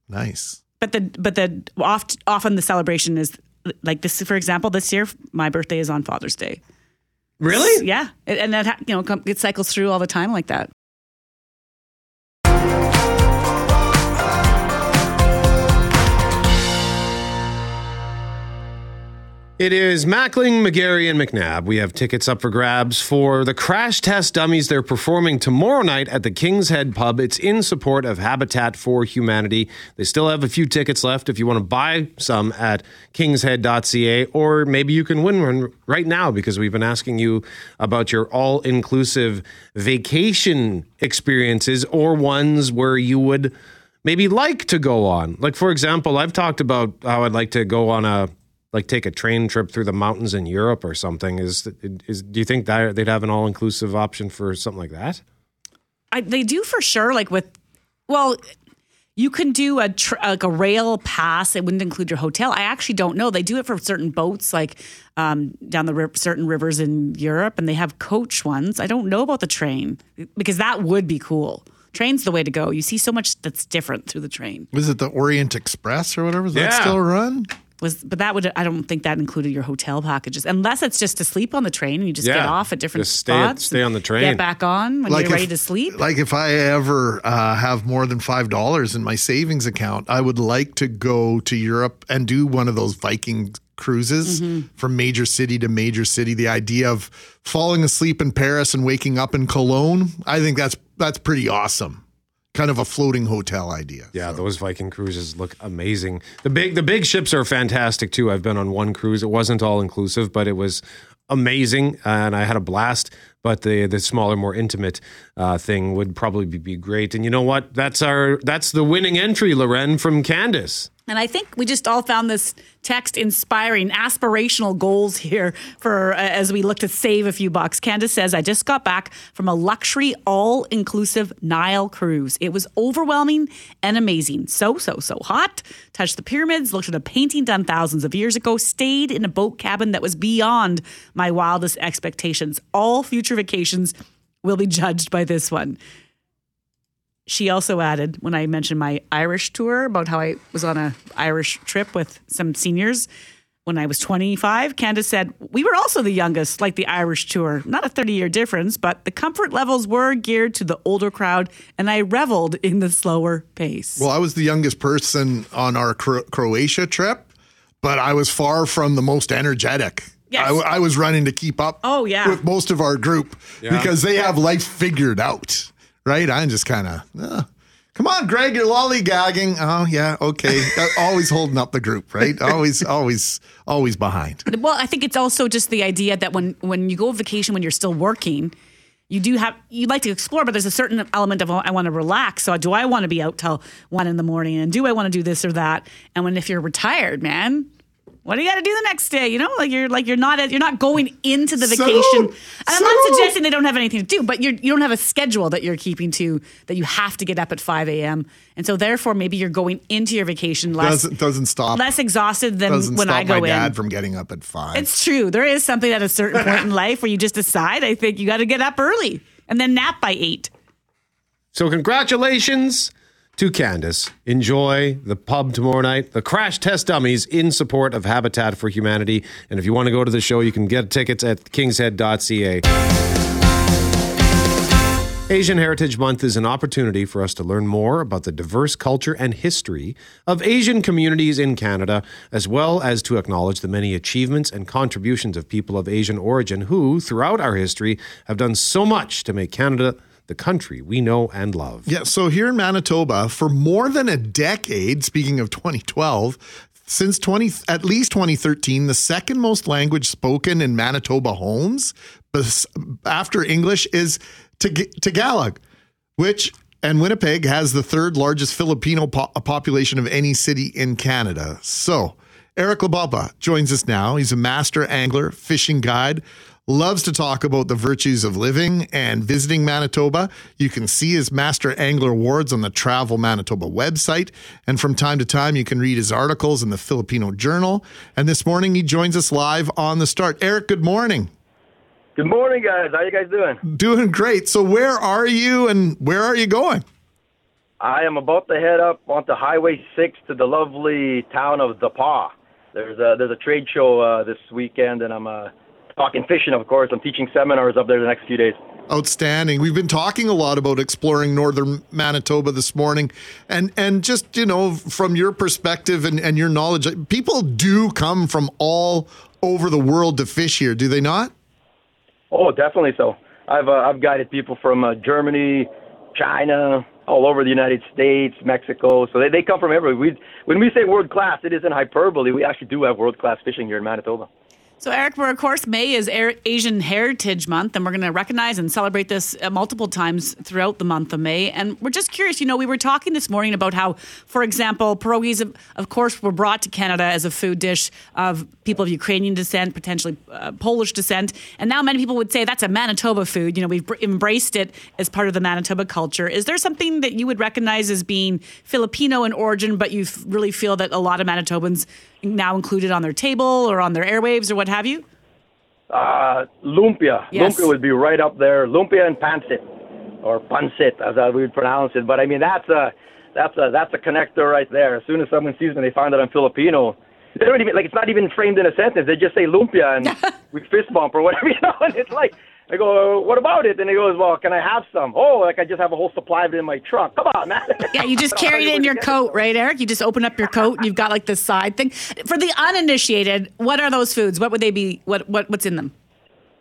Nice. But the but the oft, often the celebration is like this. For example, this year my birthday is on Father's Day. Really? Yeah, and and that you know it cycles through all the time like that. It is Mackling, McGarry, and McNabb. We have tickets up for grabs for the crash test dummies. They're performing tomorrow night at the King's Head Pub. It's in support of Habitat for Humanity. They still have a few tickets left if you want to buy some at kingshead.ca, or maybe you can win one right now because we've been asking you about your all inclusive vacation experiences or ones where you would maybe like to go on. Like, for example, I've talked about how I'd like to go on a like take a train trip through the mountains in Europe or something. Is is do you think that they'd have an all inclusive option for something like that? I, they do for sure. Like with, well, you can do a tr- like a rail pass. It wouldn't include your hotel. I actually don't know. They do it for certain boats, like um, down the ri- certain rivers in Europe, and they have coach ones. I don't know about the train because that would be cool. Train's the way to go. You see so much that's different through the train. Was it the Orient Express or whatever? Is that still run? Was but that would I don't think that included your hotel packages unless it's just to sleep on the train and you just get off at different Just stay- spots. stay on the train. Get back on when Like you're ready to sleep. Like if I ever uh, have more than five dollars in my savings account, I would like to go to Europe and do one of those Viking cruises Mhm. from major city to major city. The idea of falling asleep in Paris and waking up in Cologne, I think that's that's pretty awesome. Kind of a floating hotel idea. Yeah, those Viking cruises look amazing. The big the big ships are fantastic too. I've been on one cruise. It wasn't all inclusive, but it was amazing, and I had a blast. But the the smaller, more intimate uh, thing would probably be, be great. And you know what? That's our that's the winning entry, Loren from Candace. And I think we just all found this text inspiring aspirational goals here for uh, as we look to save a few bucks. Candace says, I just got back from a luxury all inclusive Nile cruise. It was overwhelming and amazing. So, so, so hot. Touched the pyramids, looked at a painting done thousands of years ago, stayed in a boat cabin that was beyond my wildest expectations. All future vacations will be judged by this one. She also added when I mentioned my Irish tour about how I was on a Irish trip with some seniors when I was 25. Candace said, We were also the youngest, like the Irish tour. Not a 30 year difference, but the comfort levels were geared to the older crowd, and I reveled in the slower pace. Well, I was the youngest person on our Cro- Croatia trip, but I was far from the most energetic. Yes. I, w- I was running to keep up Oh, yeah. with most of our group Yeah. because they have life figured out, right? I'm just kind of, come on, Greg, you're lollygagging. Oh, yeah, okay. Uh, always holding up the group, right? Always, always, always behind. Well, I think it's also just the idea that when when you go on vacation when you're still working, you do have you'd like to explore, but there's a certain element of oh, I want to relax. So do I want to be out till one in the morning, and do I want to do this or that? And when if you're retired, man. What do you got to do the next day? You know, like you're like you're not you're not going into the So- vacation. and I'm not suggesting they don't have anything to do, but you're, you don't have a schedule that you're keeping to that you have to get up at 5 a.m. And so therefore, maybe you're going into your vacation less Doesn't, doesn't stop. less exhausted than doesn't when stop I go my dad in. from getting up at five. It's true. There is something at a certain point in life where you just decide, I think you got to get up early and then nap by eight. So congratulations to Candace. Enjoy the pub tomorrow night, the Crash Test Dummies in support of Habitat for Humanity. And if you want to go to the show, you can get tickets at kingshead.ca. Asian Heritage Month is an opportunity for us to learn more about the diverse culture and history of Asian communities in Canada, as well as to acknowledge the many achievements and contributions of people of Asian origin who, throughout our history, have done so much to make Canada the country we know and love. Yeah, so here in Manitoba, for more than a decade, speaking of 2012, since 20 at least 2013, the second most language spoken in Manitoba homes after English is Tag- Tagalog, which and Winnipeg has the third largest Filipino po- uh, population of any city in Canada. So, Eric Labaupa joins us now. He's a master angler, fishing guide, loves to talk about the virtues of living and visiting Manitoba. You can see his Master Angler Awards on the Travel Manitoba website. And from time to time, you can read his articles in the Filipino Journal. And this morning, he joins us live on the start. Eric, good morning. Good morning, guys. How you guys doing? Doing great. So, where are you and where are you going? I am about to head up onto Highway 6 to the lovely town of The Pas. There's a there's a trade show uh, this weekend, and I'm uh, talking fishing, of course. I'm teaching seminars up there the next few days. Outstanding. We've been talking a lot about exploring northern Manitoba this morning. And and just, you know, from your perspective and, and your knowledge, people do come from all over the world to fish here, do they not? Oh, definitely so. I've uh, I've guided people from uh, Germany, China, all over the United States, Mexico. So they, they come from everywhere. We, when we say world class, it isn't hyperbole. We actually do have world class fishing here in Manitoba. So, Eric, we're, of course, May is Asian Heritage Month, and we're going to recognize and celebrate this uh, multiple times throughout the month of May. And we're just curious, you know, we were talking this morning about how, for example, pierogies, of, of course, were brought to Canada as a food dish of people of Ukrainian descent, potentially uh, Polish descent. And now many people would say that's a Manitoba food. You know, we've embraced it as part of the Manitoba culture. Is there something that you would recognize as being Filipino in origin, but you really feel that a lot of Manitobans now included on their table or on their airwaves or what have you? Uh, lumpia. Yes. Lumpia would be right up there. Lumpia and pancit, or pancit as we would pronounce it. But I mean, that's a that's a that's a connector right there. As soon as someone sees me, they find out I'm Filipino. They don't even like it's not even framed in a sentence. They just say lumpia and we fist bump or whatever, you know. And it's like I go, what about it? And he goes, well, can I have some? Oh, like I just have a whole supply of it in my trunk. Come on, man. Yeah, you just carried it in your coat, right, Eric? You just open up your coat and you've got like the side thing. For the uninitiated, what are those foods? What would they be? What what what's in them?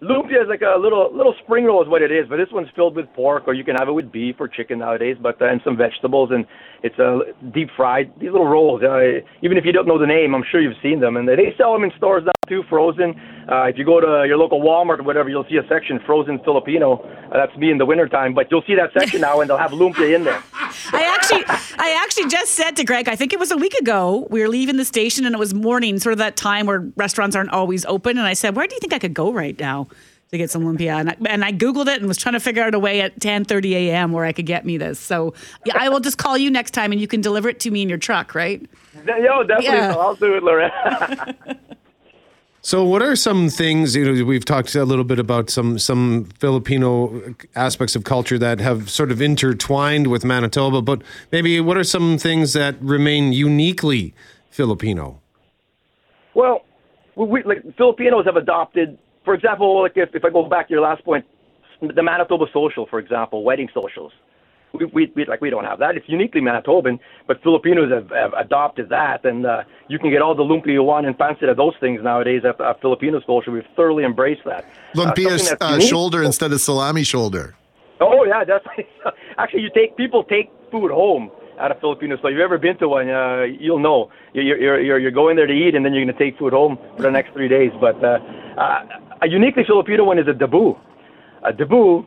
Lumpia is like a little little spring roll is what it is, but this one's filled with pork, or you can have it with beef or chicken nowadays, but uh, and some vegetables, and it's a deep fried. These little rolls, uh, even if you don't know the name, I'm sure you've seen them, and they sell them in stores now too, frozen. Uh, if you go to your local Walmart or whatever, you'll see a section frozen Filipino. Uh, that's me in the wintertime, but you'll see that section now, and they'll have lumpia in there. I actually, I actually just said to Greg, I think it was a week ago, we were leaving the station and it was morning, sort of that time where restaurants aren't always open, and I said, "Where do you think I could go right now?" To get some lumpia. And I, and I Googled it and was trying to figure out a way at 10.30 a.m. where I could get me this. So yeah, I will just call you next time and you can deliver it to me in your truck, right? Yo, definitely. Yeah. I'll do it, Loretta. So, what are some things? You know, we've talked a little bit about some some Filipino aspects of culture that have sort of intertwined with Manitoba, but maybe what are some things that remain uniquely Filipino? Well, we, we, like Filipinos have adopted, for example, like if, if I go back to your last point, the Manitoba social, for example, wedding socials. We, we, we like we don't have that. It's uniquely Manitoban, but Filipinos have, have adopted that, and uh, you can get all the lumpia you want and fancy of those things nowadays at, at Filipino social. We've thoroughly embraced that. Lumpia something that's uh, shoulder instead of salami shoulder. Oh yeah, that's actually you take people take food home out of Filipino store. If you've ever been to one, uh, you'll know. You're, you're you're you're going there to eat, and then you're going to take food home for the next three days. But uh, uh, a uniquely Filipino one is a debut. A debut,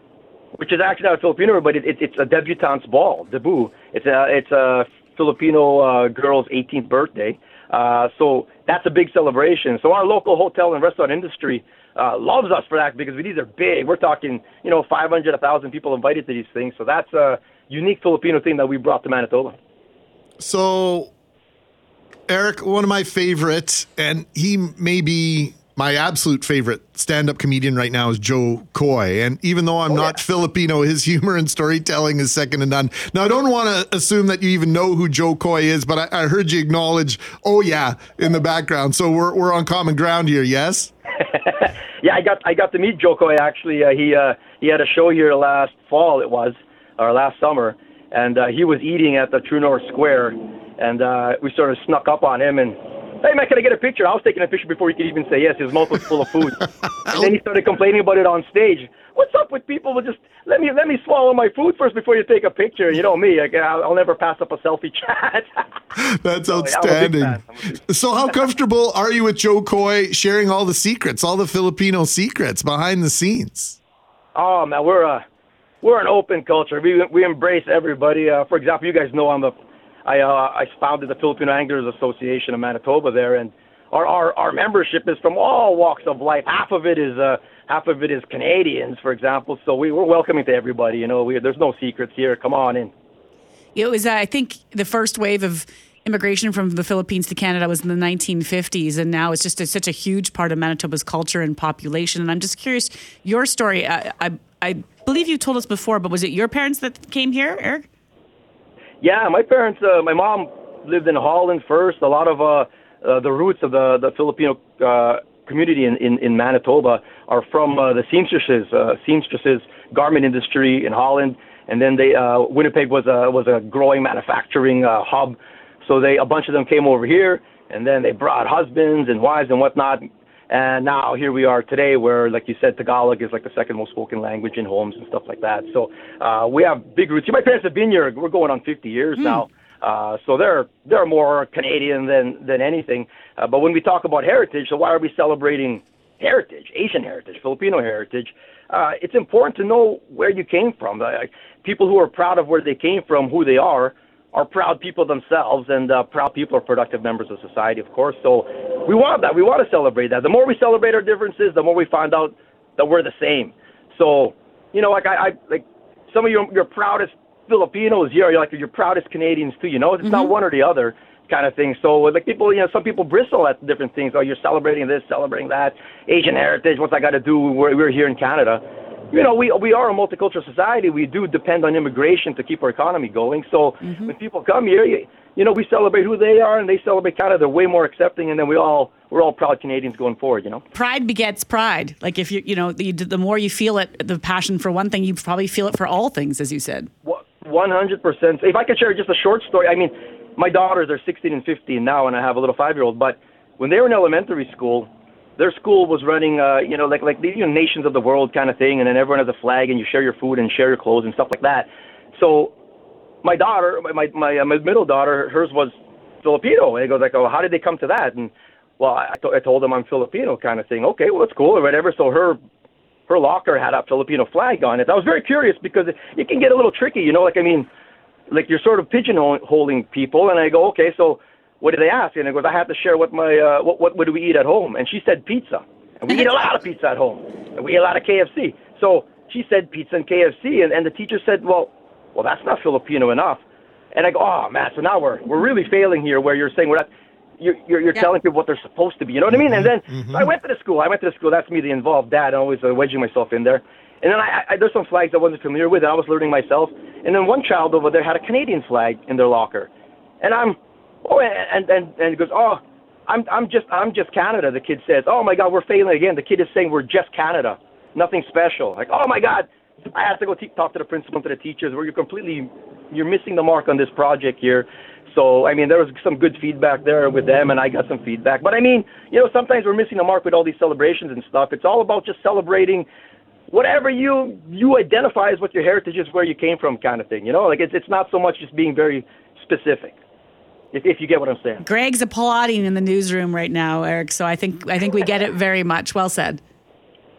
which is actually not a Filipino, but it, it, it's a debutante's ball. Debut. It's a it's a Filipino uh, girl's 18th birthday. Uh, so that's a big celebration. So our local hotel and restaurant industry uh, loves us for that because these are big. We're talking, you know, 500, 1,000 people invited to these things. So that's a unique Filipino thing that we brought to Manitoba. So, Eric, one of my favorites, and he may be my absolute favorite stand-up comedian right now is Jo Koy, and even though I'm Oh, not Filipino, his humor and storytelling is second to none. Now, I don't want to assume that you even know who Jo Koy is, but I, I heard you acknowledge, "Oh yeah," in the background. So we're we're on common ground here. Yes. yeah, I got I got to meet Jo Koy actually. Uh, he uh, he had a show here last fall. It was or last summer, and uh, he was eating at the True North Square, and uh, we sort of snuck up on him and. Hey man, can I get a picture? I was taking a picture before he could even say yes. His mouth was full of food, and then he started complaining about it on stage. What's up with people? Will just let me let me swallow my food first before you take a picture. You know me, like, I'll, I'll never pass up a selfie chat. That's So, yeah, I'm a big outstanding. So, how comfortable are you with Jo Koy sharing all the secrets, all the Filipino secrets behind the scenes? Oh man, we're uh, we're an open culture. We we embrace everybody. Uh, for example, you guys know I'm a I uh, I founded the Filipino Anglers Association of Manitoba there, and our, our our membership is from all walks of life. Half of it is uh half of it is Canadians, for example. So we we're welcoming to everybody. You know, we there's no secrets here. Come on in. It was, uh, I think, the first wave of immigration from the Philippines to Canada was in the 1950s, and now it's just a, such a huge part of Manitoba's culture and population. And I'm just curious, your story. I, I, I believe you told us before, but was it your parents that came here, Eric? Yeah, my parents, uh, my mom lived in Holland first. A lot of uh, uh, the roots of the the Filipino uh, community in, in, in Manitoba are from uh, the seamstresses, uh, seamstresses garment industry in Holland, and then they uh, Winnipeg was a was a growing manufacturing uh, hub. So they a bunch of them came over here, and then they brought husbands and wives and whatnot. And now here we are today, where, like you said, Tagalog is like the second most spoken language in homes and stuff like that. So uh, we have big roots. My parents have been here. We're going on 50 years now. Uh, so they're they're more Canadian than than anything. Uh, but when we talk about heritage, so why are we celebrating heritage, Asian heritage, Filipino heritage? Uh, it's important to know where you came from. Uh, people who are proud of where they came from, who they are, are proud people themselves, and uh, proud people are productive members of society, of course. So we want that. We want to celebrate that. The more we celebrate our differences, the more we find out that we're the same. So, you know, like I, I like some of your your proudest Filipinos here, you're like your proudest Canadians too. You know, it's not one or the other kind of thing. So like people, you know, some people bristle at different things. Oh, you're celebrating this, celebrating that, Asian heritage. What's I got to do? We're, we're here in Canada. You know, we we are a multicultural society. We do depend on immigration to keep our economy going. So mm-hmm. when people come here, you, you know, we celebrate who they are, and they celebrate Canada. They're way more accepting, and then we all we're all proud Canadians going forward. You know. Pride begets pride. Like if you, you know, the, the more you feel it, the passion for one thing, you probably feel it for all things, as you said. One hundred percent. If I could share just a short story, I mean, my daughters are sixteen and fifteen now, and I have a little five-year-old. But when they were in elementary school, their school was running, uh, you know, like like the you know, nations of the world kind of thing, and then everyone has a flag, and you share your food and share your clothes and stuff like that. So, my daughter, my my my, uh, middle daughter, hers was Filipino, and he goes like, oh, how did they come to that? And well, I, to- I told them I'm Filipino, kind of thing. Okay, well, that's cool or whatever. So her her locker had a Filipino flag on it. I was very curious because it, it can get a little tricky, you know. Like I mean, like you're sort of pigeonholing people, and I go, okay, so what did they ask? And it goes, I have to share what my uh, what what what do we eat at home? And she said pizza, and we eat a lot of pizza at home, and we eat a lot of KFC. So she said pizza and KFC, and, and the teacher said, well, well, that's not Filipino enough. And I go, oh man, so now we're we're really failing here, where you're saying we're not. You're, you're, you're telling people what they're supposed to be. You know what I mean? And then so I went to the school. I went to the school. That's me, the involved dad. I'm always uh, wedging myself in there. And then I, I, there's some flags I wasn't familiar with, and I was learning myself. And then one child over there had a Canadian flag in their locker, and I'm, oh, and and and he goes, oh, I'm I'm just I'm just Canada. The kid says, oh my God, we're failing again. The kid is saying we're just Canada, nothing special. Like, oh my God, I have to go talk to the principal and to the teachers. Where you're completely, you're missing the mark on this project here. So I mean, there was some good feedback there with them, and I got some feedback. But I mean, you know, sometimes we're missing the mark with all these celebrations and stuff. It's all about just celebrating whatever you you identify as what your heritage is, where you came from, kind of thing. You know, like it's it's not so much just being very specific. If, if you get what I'm saying. Greg's applauding in the newsroom right now, Eric. So I think I think we get it very much. Well said.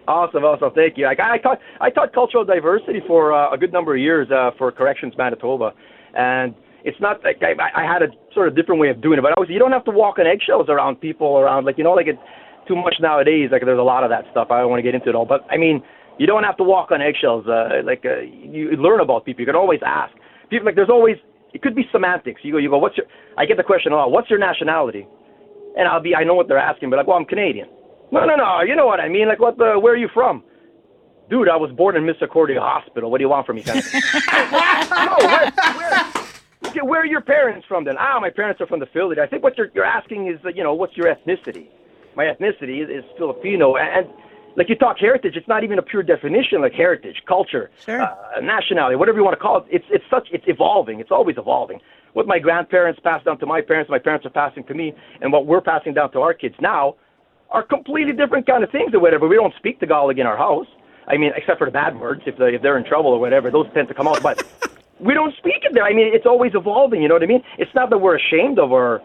Awesome, awesome. Thank you. I, I taught I taught cultural diversity for uh, a good number of years uh, for Corrections Manitoba, and it's not like I, I had a sort of different way of doing it. But I was you don't have to walk on eggshells around people around like you know like it's too much nowadays. Like there's a lot of that stuff. I don't want to get into it all, but I mean you don't have to walk on eggshells. Uh, like uh, you learn about people. You can always ask people. Like there's always it could be semantics. You go you go what's your I get the question a lot. What's your nationality? And I'll be I know what they're asking, but like well I'm Canadian. No, no, no. You know what I mean? Like, what? The, where are you from? Dude, I was born in Misericordia Hospital. What do you want from me? Of- no, where, where, okay, where are your parents from then? Ah, my parents are from the Philippines. I think what you're, you're asking is, you know, what's your ethnicity? My ethnicity is, is Filipino. And, like you talk heritage, it's not even a pure definition like heritage, culture, uh, nationality, whatever you want to call it. It's, it's such, it's evolving. It's always evolving. What my grandparents passed down to my parents, my parents are passing to me, and what we're passing down to our kids now are completely different kind of things or whatever. We don't speak Tagalog in our house. I mean, except for the bad words, if, they, if they're in trouble or whatever, those tend to come out. But we don't speak it there. I mean, it's always evolving. You know what I mean? It's not that we're ashamed of our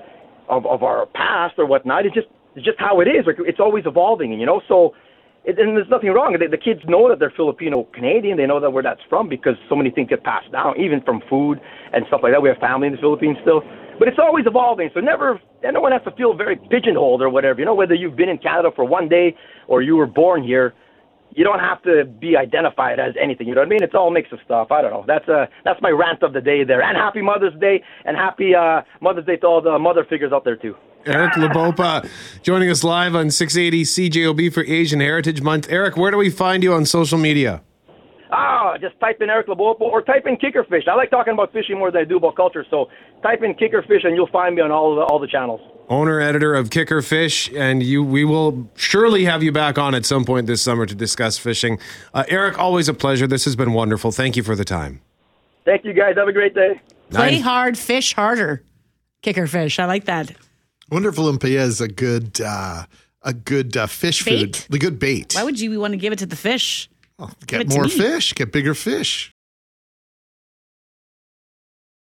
of, of our past or whatnot. It's just it's just how it is. Like it's always evolving. You know, so it, and there's nothing wrong. The, the kids know that they're Filipino Canadian. They know that where that's from because so many things get passed down, even from food and stuff like that. We have family in the Philippines still, but it's always evolving. So never, no one has to feel very pigeonholed or whatever. You know, whether you've been in Canada for one day or you were born here, you don't have to be identified as anything. You know what I mean? It's all a mix of stuff. I don't know. That's uh that's my rant of the day there. And happy Mother's Day and happy uh, Mother's Day to all the mother figures out there too. Eric Labaupa joining us live on 680 CJOB for Asian Heritage Month. Eric, where do we find you on social media? Ah, just type in Eric Labaupa or type in Kickerfish. I like talking about fishing more than I do about culture. So type in Kickerfish and you'll find me on all the all the channels. Owner editor of Kickerfish, and you we will surely have you back on at some point this summer to discuss fishing. Uh, Eric, always a pleasure. This has been wonderful. Thank you for the time. Thank you guys. Have a great day. Play Nine- hard, fish harder. Kickerfish. I like that. Wonderful lumpia is a good uh, a good uh, fish Bait? food. The good bait. Why would you want to give it to the fish? Give Get more fish. Get bigger fish.